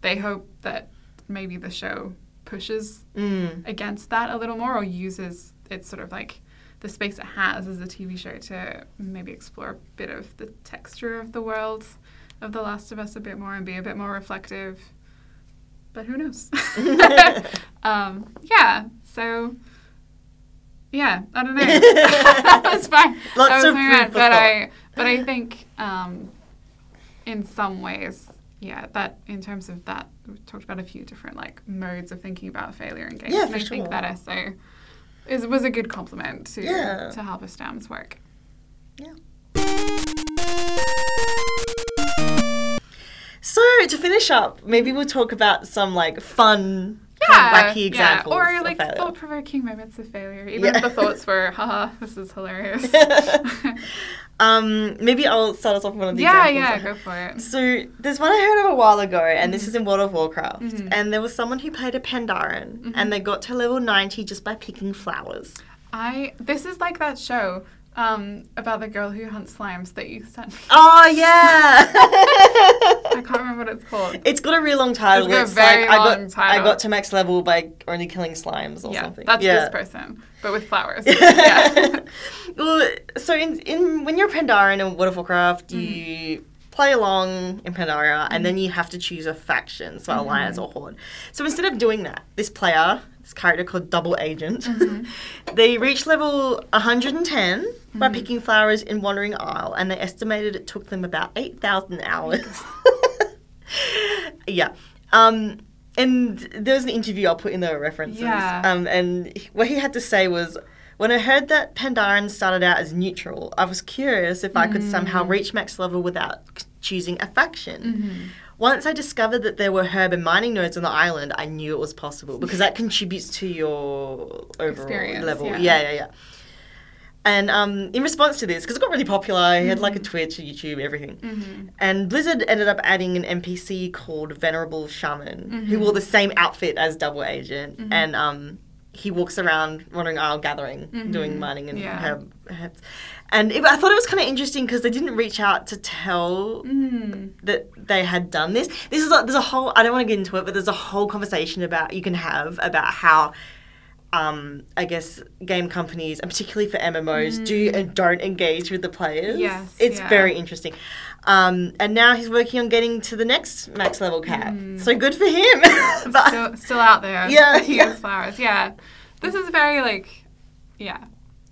Speaker 1: they hope that maybe the show pushes
Speaker 2: Mm.
Speaker 1: against that a little more or uses its sort of like the space it has as a TV show to maybe explore a bit of the texture of the world of The Last of Us a bit more and be a bit more reflective. But who knows? <laughs> <laughs> um, yeah, so yeah, I don't know. <laughs> That's fine.
Speaker 2: Lots of food
Speaker 1: but. I but I think um, in some ways, yeah, that in terms of that, we talked about a few different like modes of thinking about failure in games.
Speaker 2: Yeah,
Speaker 1: and I think that essay is was a good complement to
Speaker 2: Yeah.
Speaker 1: to Halberstam's work.
Speaker 2: Yeah. So to finish up, maybe we'll talk about some like fun, of wacky examples
Speaker 1: yeah, or like thought provoking moments of failure. Even
Speaker 2: Yeah.
Speaker 1: if the thoughts were, <laughs> haha, this is hilarious. <laughs>
Speaker 2: um, maybe I'll start us off with one of the
Speaker 1: yeah,
Speaker 2: examples.
Speaker 1: yeah, yeah, go for it.
Speaker 2: So there's one I heard of a while ago, and this
Speaker 1: Mhm.
Speaker 2: is in World of Warcraft.
Speaker 1: Mhm.
Speaker 2: And there was someone who played a Pandaren,
Speaker 1: Mhm.
Speaker 2: and they got to level 90 just by picking flowers.
Speaker 1: I this is like that show um, about the girl who hunts slimes that you sent me.
Speaker 2: Oh yeah. <laughs>
Speaker 1: I can't remember what it's called.
Speaker 2: It's got a real long title.
Speaker 1: It's very
Speaker 2: I
Speaker 1: long
Speaker 2: got
Speaker 1: title.
Speaker 2: I got to max level by only killing slimes or
Speaker 1: yeah,
Speaker 2: something.
Speaker 1: that's
Speaker 2: yeah.
Speaker 1: this person, but with flowers. <laughs> yeah.
Speaker 2: well, so in, in when you're Pandaren in World of Warcraft,
Speaker 1: Mm-hmm.
Speaker 2: you play along in Pandaria, and then you have to choose a faction, so
Speaker 1: Mm-hmm.
Speaker 2: alliance or horde. So instead of doing that, this player, this character called Double Agent,
Speaker 1: Mm-hmm. <laughs>
Speaker 2: they reached level 110 by
Speaker 1: Mm-hmm.
Speaker 2: picking flowers in Wandering Isle, and they estimated it took them about 8,000 hours. <laughs> yeah. Um, and there was an interview I'll put in the references.
Speaker 1: Yeah.
Speaker 2: Um, and what he had to say was, when I heard that Pandaren started out as neutral, I was curious if I could
Speaker 1: Mm.
Speaker 2: somehow reach max level without choosing a faction.
Speaker 1: Mm-hmm.
Speaker 2: Once I discovered that there were herb and mining nodes on the island, I knew it was possible because that contributes to your overall
Speaker 1: Experience,
Speaker 2: level.
Speaker 1: yeah.
Speaker 2: yeah, yeah. yeah. And um, in response to this, because it got really popular, he had like a Twitch, a YouTube, everything.
Speaker 1: Mm-hmm.
Speaker 2: And Blizzard ended up adding an NPC called Venerable Shaman,
Speaker 1: Mm-hmm.
Speaker 2: who wore the same outfit as Double Agent, and um, he walks around Wandering Isle gathering, doing mining and
Speaker 1: Mm-hmm. Yeah.
Speaker 2: herb, herbs. And it, I thought it was kind of interesting because they didn't reach out to tell
Speaker 1: Mm.
Speaker 2: that they had done this. This is like, there's a whole. I don't want to get into it, but there's a whole conversation about you can have about how. Um, I guess game companies, and particularly for MMOs, do and don't engage with the players.
Speaker 1: Mm. Yes,
Speaker 2: it's
Speaker 1: yeah.
Speaker 2: very interesting. Um, and now he's working on getting to the next max level cap. So good for him. <laughs> But-
Speaker 1: still, still out there. <laughs>
Speaker 2: Yeah,
Speaker 1: He
Speaker 2: yeah.
Speaker 1: flowers. Yeah. This is very like, yeah.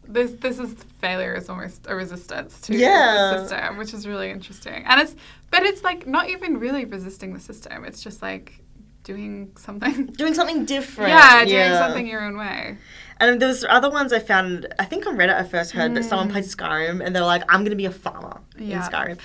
Speaker 1: This this is failure is almost a resistance to
Speaker 2: Yeah.
Speaker 1: the system, which is really interesting. And it's but it's like not even really resisting the system. It's just like doing something. <laughs>
Speaker 2: doing something different.
Speaker 1: Yeah, doing something your own way.
Speaker 2: And there was other ones I found. I think on Reddit I first heard that someone played Skyrim and they were like, "I'm going to be a farmer
Speaker 1: Mm. Yeah.
Speaker 2: in Skyrim."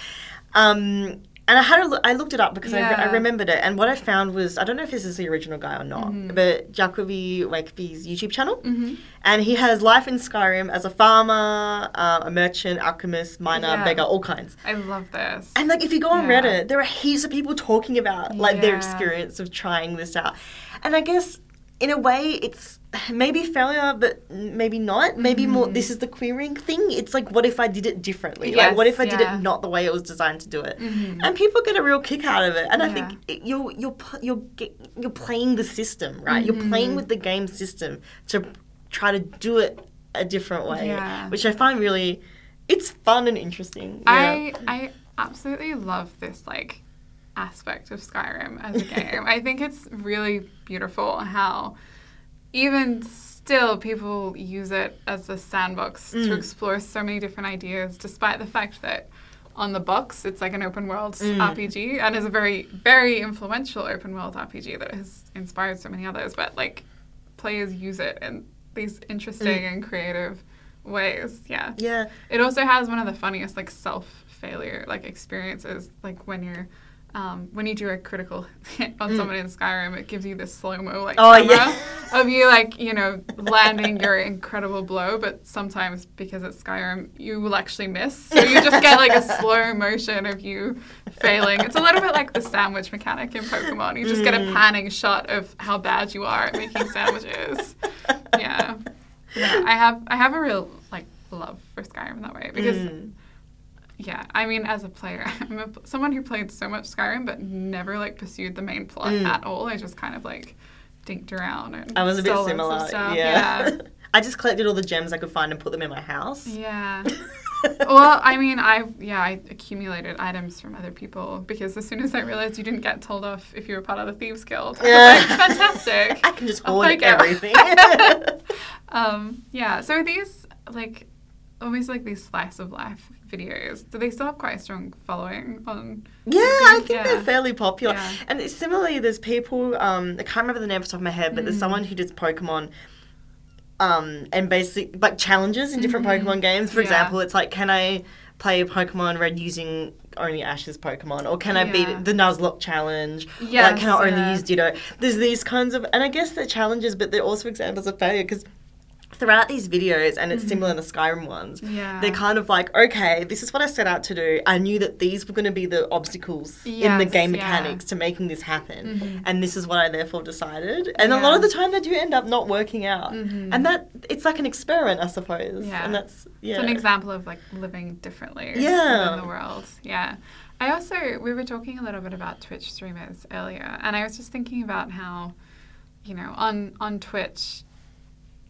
Speaker 2: Um, and I had a I looked it up because I, re- I remembered it. And what I found was I don't know if this is the original guy or not,
Speaker 1: Mm-hmm.
Speaker 2: but Jacoby Wakeby's YouTube channel,
Speaker 1: Mhm.
Speaker 2: and he has life in Skyrim as a farmer, uh, a merchant, alchemist, miner,
Speaker 1: Yeah.
Speaker 2: beggar, all kinds.
Speaker 1: I love this.
Speaker 2: And like if you go on
Speaker 1: Yeah.
Speaker 2: Reddit, there are heaps of people talking about like their experience of trying this out. And I guess in a way it's maybe failure but maybe not. Maybe more this is the querying thing. It's like what if I did it differently? like what if I did it not the way it was designed to do it?
Speaker 1: Mhm.
Speaker 2: And people get a real kick out of it. And I think it, you're you're you're you're playing the system, right? You're
Speaker 1: Mm-hmm.
Speaker 2: playing with the game system to try to do it a different way,
Speaker 1: Yeah.
Speaker 2: which I find really it's fun and interesting.
Speaker 1: I I absolutely love this like aspect of Skyrim as a <laughs> game. I think it's really beautiful how even still people use it as a sandbox to
Speaker 2: Mm.
Speaker 1: explore so many different ideas despite the fact that on the box it's like an open world
Speaker 2: Mm.
Speaker 1: RPG and is a very very influential open world RPG that has inspired so many others but like players use it in these interesting
Speaker 2: Mm.
Speaker 1: and creative ways. Yeah.
Speaker 2: yeah.
Speaker 1: It also has one of the funniest like self failure like experiences like when you're um, when you do a critical <laughs> hit on someone in Skyrim, it gives you this slow mo like
Speaker 2: Mm. Oh,
Speaker 1: camera
Speaker 2: yeah. <laughs>
Speaker 1: of you like you know landing your incredible blow, but sometimes because it's Skyrim, you will actually miss, so you just get like a <laughs> slow motion of you failing. It's a little bit like the sandwich mechanic in Pokemon. You just get
Speaker 2: Mm.
Speaker 1: a panning shot of how bad you are at making sandwiches. Yeah. Yeah, I have I have a real like love for Skyrim that way because
Speaker 2: Mm.
Speaker 1: Yeah, I mean as a player, <laughs> I'm a, someone who played so much Skyrim but never like pursued the main plot
Speaker 2: Mm.
Speaker 1: at all. I just kind of like dinked around and
Speaker 2: I was a bit similar.
Speaker 1: stuff.
Speaker 2: Yeah.
Speaker 1: yeah. <laughs>
Speaker 2: I just collected all the gems I could find and put them in my house.
Speaker 1: Yeah. <laughs> well, I mean, I yeah, I accumulated items from other people because as soon as I realized you didn't get told off if you were part of the thieves guild, I was like, fantastic.
Speaker 2: I can just hoard everything.
Speaker 1: um, yeah. So these like almost like these slice of life videos? Do they still have quite a strong following on?
Speaker 2: yeah, I think they're fairly popular.
Speaker 1: Yeah.
Speaker 2: And similarly, there's people, um, I can't remember the name off the top of my head, but
Speaker 1: Mm.
Speaker 2: there's someone who does Pokemon. Um, and basic like challenges in different Pokemon games. For
Speaker 1: Mm-hmm. Yeah.
Speaker 2: example, it's like, can I play Pokemon Red using only Ash's Pokemon, or can I beat the Nuzlocke challenge? Yeah,
Speaker 1: like,
Speaker 2: can I only
Speaker 1: yeah.
Speaker 2: use Ditto? There's these kinds of, and I guess they're challenges, but they're also examples of failure because throughout these videos, and it's similar in the Skyrim ones.
Speaker 1: Mm-hmm. Yeah.
Speaker 2: They're kind of like, okay, this is what I set out to do. I knew that these were going to be the obstacles in the
Speaker 1: Yes,
Speaker 2: game
Speaker 1: yeah. Mm-hmm.
Speaker 2: mechanics to making this happen, and this is what I therefore decided. And a lot of the time, they do end up not working out, and that it's like an experiment, I suppose.
Speaker 1: Yeah.
Speaker 2: And that's yeah.
Speaker 1: It's an example of like living differently
Speaker 2: Yeah.
Speaker 1: in the world. Yeah. I also we were talking a little bit about Twitch streamers earlier, and I was just thinking about how, you know, on on Twitch,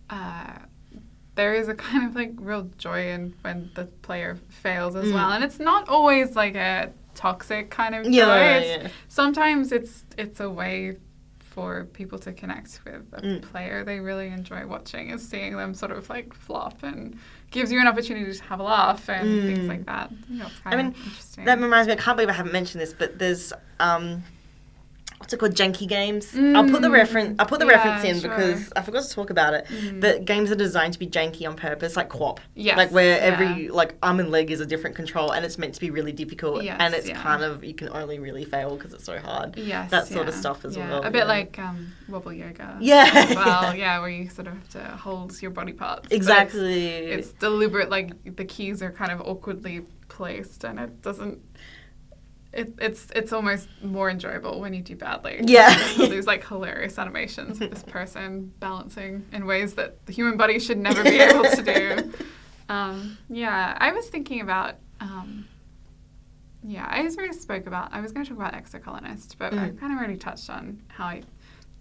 Speaker 1: uh, there is a kind of like real joy in when the player fails as well, and it's not always like a toxic kind of joy.
Speaker 2: Yeah,
Speaker 1: It's-
Speaker 2: yeah.
Speaker 1: Sometimes it's it's a way for people to connect with a
Speaker 2: Mm.
Speaker 1: player they really enjoy watching is seeing them sort of like flop and gives you an opportunity to have a laugh and things
Speaker 2: Mm.
Speaker 1: like that. You know,
Speaker 2: I mean,
Speaker 1: of interesting.
Speaker 2: That reminds me, I can't believe I haven't mentioned this, but there's um, what's it called, Janky games. I'll put the
Speaker 1: Mm,
Speaker 2: reference. I'll put the
Speaker 1: yeah,
Speaker 2: reference in
Speaker 1: sure.
Speaker 2: because I forgot to talk about it.
Speaker 1: Mm.
Speaker 2: But games are designed to be janky on purpose, like QWOP.
Speaker 1: Yes,
Speaker 2: Like where
Speaker 1: yeah.
Speaker 2: every like arm and leg is a different control, and it's meant to be really difficult,
Speaker 1: Yes,
Speaker 2: and it's
Speaker 1: yeah.
Speaker 2: kind of you can only really fail because it's so hard.
Speaker 1: yes,
Speaker 2: that sort of stuff as well,
Speaker 1: A bit like um, wobble yoga. <laughs>
Speaker 2: Yeah.
Speaker 1: well, yeah, where you sort of have to hold your body parts. but it's-
Speaker 2: Exactly.
Speaker 1: It's, deliberate, like the keys are kind of awkwardly placed, and it doesn't. It, it's it's almost more enjoyable when you do badly. <laughs>
Speaker 2: Yeah.
Speaker 1: There's like hilarious animations of this <laughs> person balancing in ways that the human body should never be able to do. <laughs> Um, yeah, I was thinking about. Um, yeah, I already spoke about. I was going to talk about Exocolonist, but I
Speaker 2: Mm.
Speaker 1: kind of already touched on how I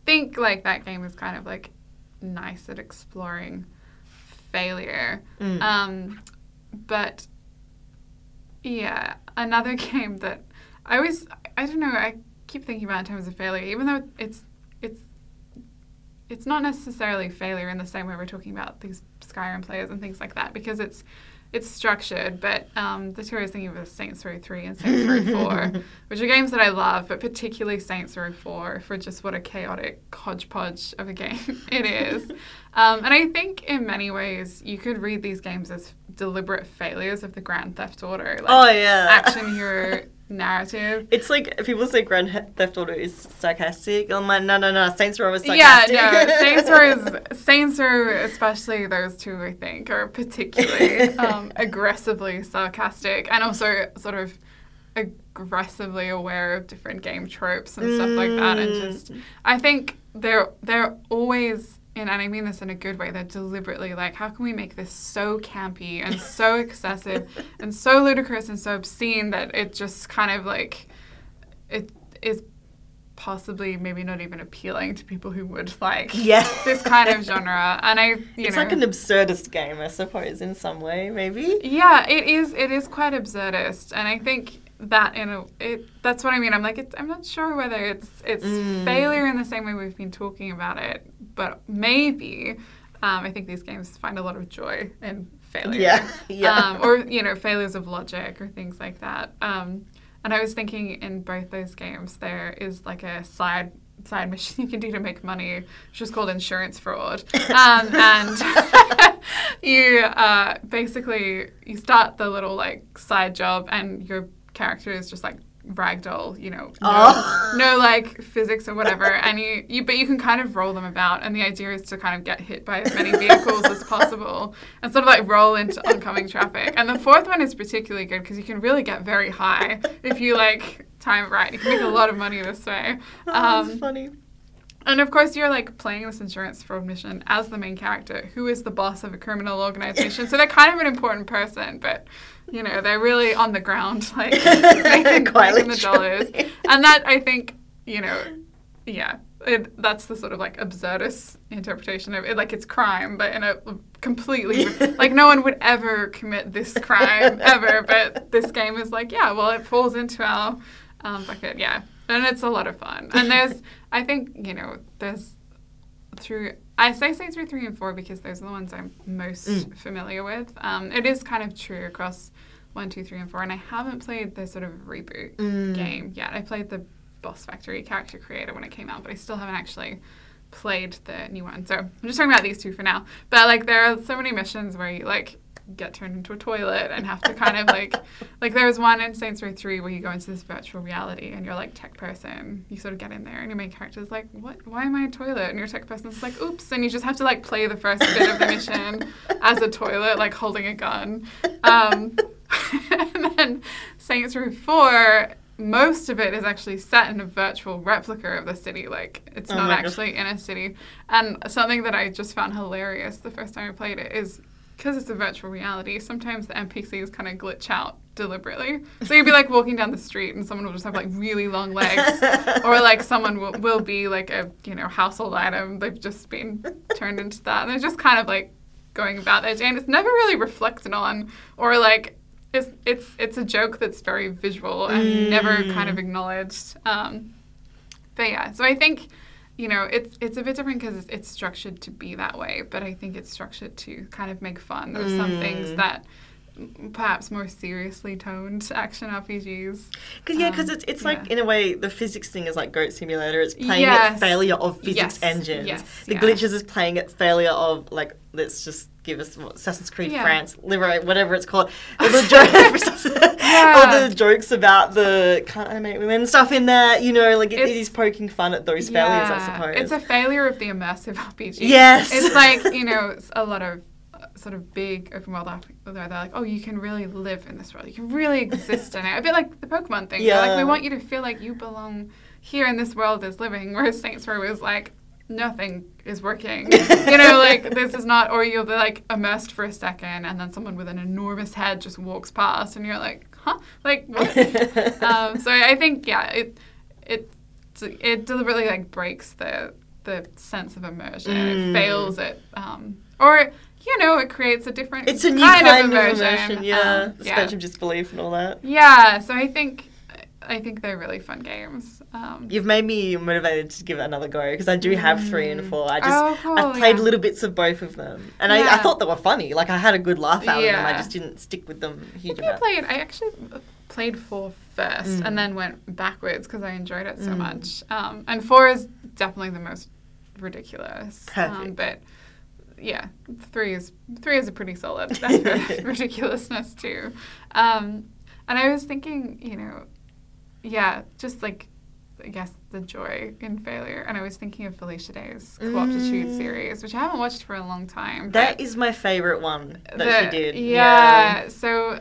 Speaker 1: think like that game is kind of like nice at exploring failure.
Speaker 2: Mm.
Speaker 1: Um, but yeah, another game that I always I don't know I keep thinking about in terms of failure, even though it's it's it's not necessarily failure in the same way we're talking about these Skyrim players and things like that because it's it's structured. But um, the two I was thinking of is Saints Row Three and Saints Row Four, <laughs> which are games that I love, but particularly Saints Row Four for just what a chaotic hodgepodge of a game <laughs> it is. <laughs> Um, and I think in many ways you could read these games as deliberate failures of the Grand Theft Auto like,
Speaker 2: oh yeah.
Speaker 1: action hero narrative.
Speaker 2: It's like people say Grand Theft Auto is sarcastic. I'm like, no, no, no. Saints Row is sarcastic.
Speaker 1: Yeah, no, Saints Row is <laughs> Saints Row, especially those two, I think, are particularly um, <laughs> aggressively sarcastic and also sort of aggressively aware of different game tropes and stuff like that. And just, I think they're they're always. And I mean this in a good way. They're deliberately like, how can we make this so campy and so <laughs> excessive and so ludicrous and so obscene that it just kind of like it is possibly maybe not even appealing to people who would like
Speaker 2: Yeah.
Speaker 1: this kind of genre. And I, <laughs> you
Speaker 2: it's
Speaker 1: know,
Speaker 2: like an absurdist game, I suppose, in some way, maybe.
Speaker 1: yeah, it is. It is quite absurdist, and I think that in a it that's what I mean. I'm like, it's, I'm not sure whether it's it's
Speaker 2: Mm.
Speaker 1: failure in the same way we've been talking about it, but maybe. Um, I think these games find a lot of joy in failure.
Speaker 2: Yeah, <laughs> yeah.
Speaker 1: Um, or you know, failures of logic or things like that. Um, and I was thinking in both those games there is like a side side <laughs> mission you can do to make money, which is called insurance fraud. <laughs> Um, and you uh, basically you start the little like side job, and your character is just like ragdoll, you know, no,
Speaker 2: Oh. <laughs>
Speaker 1: no like physics or whatever, and you, you but you can kind of roll them about, and the idea is to kind of get hit by as many <laughs> vehicles as possible, and sort of like roll into oncoming traffic. And the fourth one is particularly good because you can really get very high if you like time it right. You can make a lot of money this way. <laughs>
Speaker 2: Oh, that's
Speaker 1: Um,
Speaker 2: funny.
Speaker 1: And of course, you're like playing this insurance fraud mission as the main character, who is the boss of a criminal organization. so they're kind of an important person, but you know they're really on the ground, <laughs> like making, <laughs> making the dollars. And that I think, you know, yeah, it, that's the sort of like absurdist interpretation of it. Like it's crime, but in a completely <laughs> like no one would ever commit this crime ever. But this game is like, yeah, well, it falls into our um, bucket, yeah, and it's a lot of fun. And there's, <laughs> I think, you know, there's through. I say Saints three and four because those are the ones I'm most
Speaker 2: Mm.
Speaker 1: familiar with. Um, it is kind of true across one, two, three, and four, and I haven't played the sort of reboot
Speaker 2: Mm.
Speaker 1: game yet. I played the Boss Factory character creator when it came out, but I still haven't actually played the new one. So I'm just talking about these two for now. But like there are so many missions where you like get turned into a toilet and have to kind of like <laughs> like there was one in Saints Row 3 where you go into this virtual reality and you're like tech person. You sort of get in there and your main character's like, What why am I a toilet? And your tech person's like, Oops and you just have to like play the first bit of the mission <laughs> as a toilet, like holding a gun. Um, <laughs> and then Saints Row 4 most of it is actually set in a virtual replica of the city. Like it's
Speaker 2: Oh
Speaker 1: not
Speaker 2: my God.
Speaker 1: actually in a city. And something that I just found hilarious the first time I played it is because it's a virtual reality. Sometimes the NPCs kind of glitch out deliberately. So you'd be like walking down the street and someone will just have like really long legs, <laughs> or like someone will, will be like a you know household item. They've just been turned into that, and they're just kind of like going about their day, and it's never really reflected on or like it's it's it's a joke that's very visual and never kind of acknowledged. Um, but yeah, so I think you know it's it's a bit different because it's, it's structured to be that way, but I think it's structured to kind of make fun of some things mm. that m- perhaps more seriously toned action RPGs.
Speaker 2: Cause, yeah, because
Speaker 1: Um,
Speaker 2: it's, it's
Speaker 1: yeah.
Speaker 2: like, in a way, the physics thing is like Goat Simulator. It's playing
Speaker 1: Yes.
Speaker 2: at failure of physics
Speaker 1: Yes.
Speaker 2: engines.
Speaker 1: Yes,
Speaker 2: The
Speaker 1: yeah.
Speaker 2: glitches is playing at failure of, like, let's just give us what, Assassin's Creed
Speaker 1: Yeah.
Speaker 2: France, Liberate, whatever it's called. <laughs> All the, jo- <laughs>
Speaker 1: Yeah. <laughs>
Speaker 2: all the jokes about the can't animate women stuff in there, you know, like it, it
Speaker 1: It's-
Speaker 2: poking fun at those failures, I suppose.
Speaker 1: It's a failure of the immersive RPG.
Speaker 2: Yes.
Speaker 1: It's like, you know, it's a lot of sort of big open world RPG where they're like, oh, you can really live in this world. You can really exist in it. A bit like the Pokemon thing. They're like, we want you to feel like you belong here in this world as living. <laughs> Whereas Saints Row is like, nothing is working. <laughs> you know, like this is not, or you'll be like immersed for a second and then someone with an enormous head just walks past and you're like, huh? Like, what? <laughs> um, so I think yeah, it it it deliberately like breaks the the sense of immersion.
Speaker 2: Mm.
Speaker 1: It fails it, um, or you know, it creates a different.
Speaker 2: It's a new
Speaker 1: kind,
Speaker 2: kind,
Speaker 1: of immersion.
Speaker 2: yeah.
Speaker 1: Um,
Speaker 2: the
Speaker 1: yeah.
Speaker 2: of disbelief and all that.
Speaker 1: Yeah, so I think I think they're really fun games. Um,
Speaker 2: You've made me motivated to give it another go because I do have three and four. I just
Speaker 1: Oh, cool,
Speaker 2: I've played
Speaker 1: yeah.
Speaker 2: little bits of both of them, and I, I thought they were funny. Like I had a good laugh out of them. I just didn't stick with them a huge
Speaker 1: I played. I actually played four first
Speaker 2: Mm.
Speaker 1: and then went backwards because I enjoyed it so
Speaker 2: Mm.
Speaker 1: much. Um, and four is definitely the most ridiculous. Um,
Speaker 2: Perfect.
Speaker 1: but yeah, three is three is a pretty solid That's <laughs> <laughs> ridiculousness too. Um, and I was thinking, you know, yeah, just like I guess the joy in failure. And I was thinking of Felicia Day's Co-optitude
Speaker 2: Mm.
Speaker 1: series, which I haven't watched for a long time.
Speaker 2: That is my favorite one that
Speaker 1: the-
Speaker 2: she did.
Speaker 1: Yeah. So,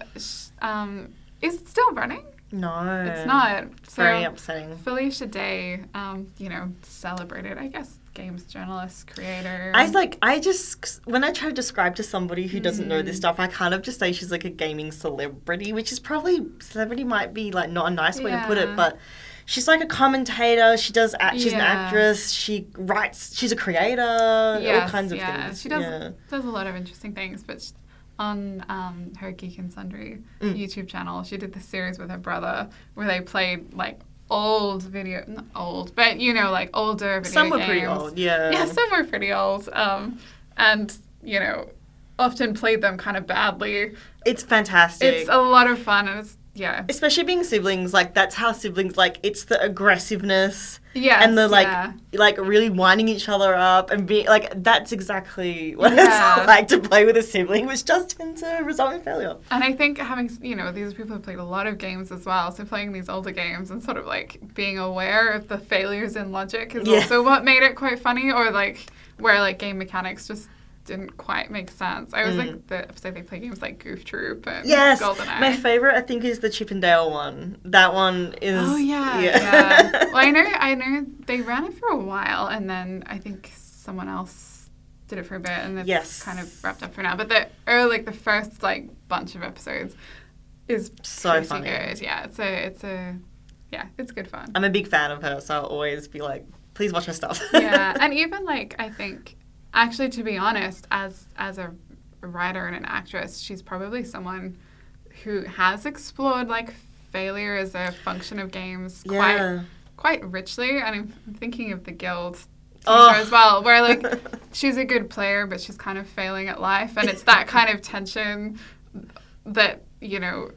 Speaker 1: um, is it still running?
Speaker 2: No.
Speaker 1: It's not. So,
Speaker 2: Very upsetting.
Speaker 1: Felicia Day, um, you know, celebrated, I guess, games journalist, creator.
Speaker 2: I like I just when I try to describe to somebody who doesn't know
Speaker 1: Mm.
Speaker 2: this stuff, I kind of just say she's like a gaming celebrity, which is probably celebrity might be like not a nice way to put it, but she's like a commentator. She does act. She's an actress. She writes. She's a creator. all
Speaker 1: Yes,
Speaker 2: kinds of
Speaker 1: yeah.
Speaker 2: things.
Speaker 1: She does
Speaker 2: Yeah.
Speaker 1: does a lot of interesting things, but on um, her Geek and Sundry
Speaker 2: Mm.
Speaker 1: YouTube channel, she did this series with her brother where they played like old video, not old, but you know, like older video
Speaker 2: Some were
Speaker 1: games.
Speaker 2: pretty old. Yeah.
Speaker 1: yeah, some were pretty old, um, and you know, often played them kind of badly.
Speaker 2: It's fantastic.
Speaker 1: It's a lot of fun, and it's yeah,
Speaker 2: Especially being siblings, like that's how siblings like. It's the aggressiveness
Speaker 1: yeah,
Speaker 2: and the like,
Speaker 1: yeah.
Speaker 2: like really winding each other up and being like. That's exactly what
Speaker 1: Yeah.
Speaker 2: it's <laughs> like to play with a sibling, which does tend to result in failure.
Speaker 1: And I think having, you know, these are people who played a lot of games as well. So playing these older games and sort of like being aware of the failures in logic is
Speaker 2: Yeah.
Speaker 1: also what made it quite funny, or like where like game mechanics just didn't quite make sense. I was
Speaker 2: Mm.
Speaker 1: like the episode they play games like Goof Troop and
Speaker 2: Yes,
Speaker 1: GoldenEye.
Speaker 2: my favorite I think is the Chip 'n Dale one. That one is.
Speaker 1: Oh yeah, yeah. <laughs> well, I know, I know they ran it for a while, and then I think someone else did it for a bit, and it's
Speaker 2: Yes.
Speaker 1: kind of wrapped up for now. But the early, like the first like bunch of episodes is
Speaker 2: So funny.
Speaker 1: good. Yeah, it's a, it's a, yeah, it's good fun.
Speaker 2: I'm a big fan of her, so I'll always be like, please watch her stuff.
Speaker 1: yeah, <laughs> and even like I think, actually, to be honest, as as a writer and an actress, she's probably someone who has explored like failure as a function of games quite
Speaker 2: yeah.
Speaker 1: quite richly, and I'm thinking of the Guild
Speaker 2: Oh.
Speaker 1: as well, where like <laughs> she's a good player, but she's kind of failing at life, and it's that kind of tension that you know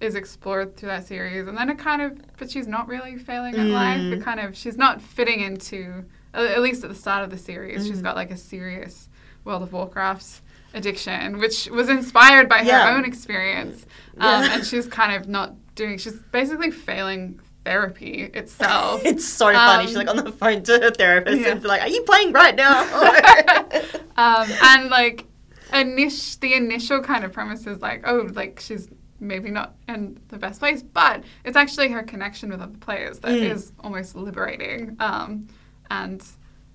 Speaker 1: is explored through that series, and then it kind of, but she's not really failing at life.
Speaker 2: Mm.
Speaker 1: It kind of, she's not fitting into, at least at the start of the series, she's got like a serious World of Warcraft addiction, which was inspired by
Speaker 2: Yeah.
Speaker 1: her own experience. Um,
Speaker 2: Yeah.
Speaker 1: And she's kind of not doing, she's basically failing therapy itself. <laughs>
Speaker 2: It's so funny.
Speaker 1: Um,
Speaker 2: She's like on the phone to her therapist
Speaker 1: yeah.
Speaker 2: and like, "Are you playing right now?" <laughs> <laughs>
Speaker 1: um, and like, init- the initial kind of premise is like, oh, like she's maybe not in the best place, but it's actually her connection with other players that is
Speaker 2: Mm.
Speaker 1: almost liberating, um, and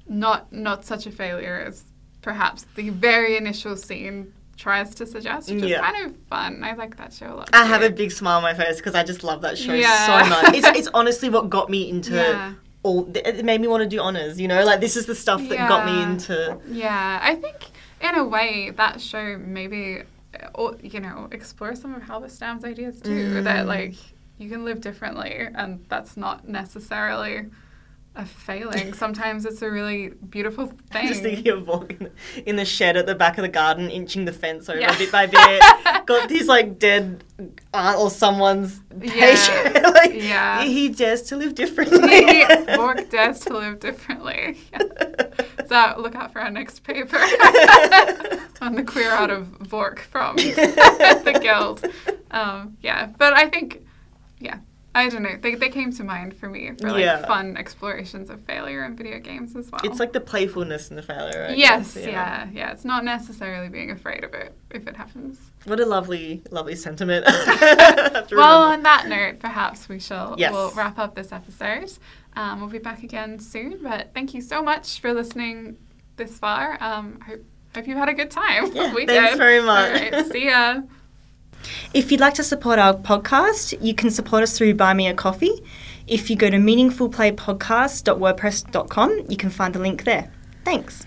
Speaker 1: not not such a failure as perhaps the very initial scene tries to suggest, which
Speaker 2: Yeah.
Speaker 1: is kind of fun. I like that show a lot.
Speaker 2: I have a big smile on my face because I just love that show
Speaker 1: Yeah.
Speaker 2: so much. It's, <laughs> it's honestly what got me into
Speaker 1: Yeah.
Speaker 2: all. It made me want to do honors. You know, like this is the stuff that got me into.
Speaker 1: Yeah, I think in a way that show maybe, uh, or, you know, explore some of Halberstam's ideas too. That
Speaker 2: Mm.
Speaker 1: like you can live differently, and that's not necessarily a failing. <laughs> Sometimes it's a really beautiful thing.
Speaker 2: Just thinking of walking in the shed at the back of the garden, inching the fence over
Speaker 1: Yeah.
Speaker 2: bit by bit. <laughs> Got these like dead aunt or someone's
Speaker 1: Yeah.
Speaker 2: patient. <laughs> like,
Speaker 1: Yeah.
Speaker 2: He dares to live differently.
Speaker 1: Vork dares to live differently. So look out for our next paper on the queer out of Vork from the Guild. Um, yeah, but I think, yeah, I don't know. They, they came to mind for me for like
Speaker 2: Yeah.
Speaker 1: fun explorations of failure in video games as well.
Speaker 2: It's like the playfulness in the failure. I
Speaker 1: yes,
Speaker 2: guess,
Speaker 1: yeah. yeah, It's not necessarily being afraid of it if it happens.
Speaker 2: What a lovely, lovely sentiment. <laughs> <laughs>
Speaker 1: Well,
Speaker 2: remember.
Speaker 1: on that note, perhaps we shall
Speaker 2: Yes.
Speaker 1: we'll wrap up this episode. Um, we'll be back again soon, but thank you so much for listening this far. Um, hope hope you've had a good time. <laughs>
Speaker 2: Yeah,
Speaker 1: we
Speaker 2: thanks
Speaker 1: did.
Speaker 2: very much.
Speaker 1: Right, see ya.
Speaker 2: If you'd like to support our podcast, you can support us through Buy Me a Coffee. If you go to meaningfulplaypodcast.wordpress.com, you can find the link there. Thanks.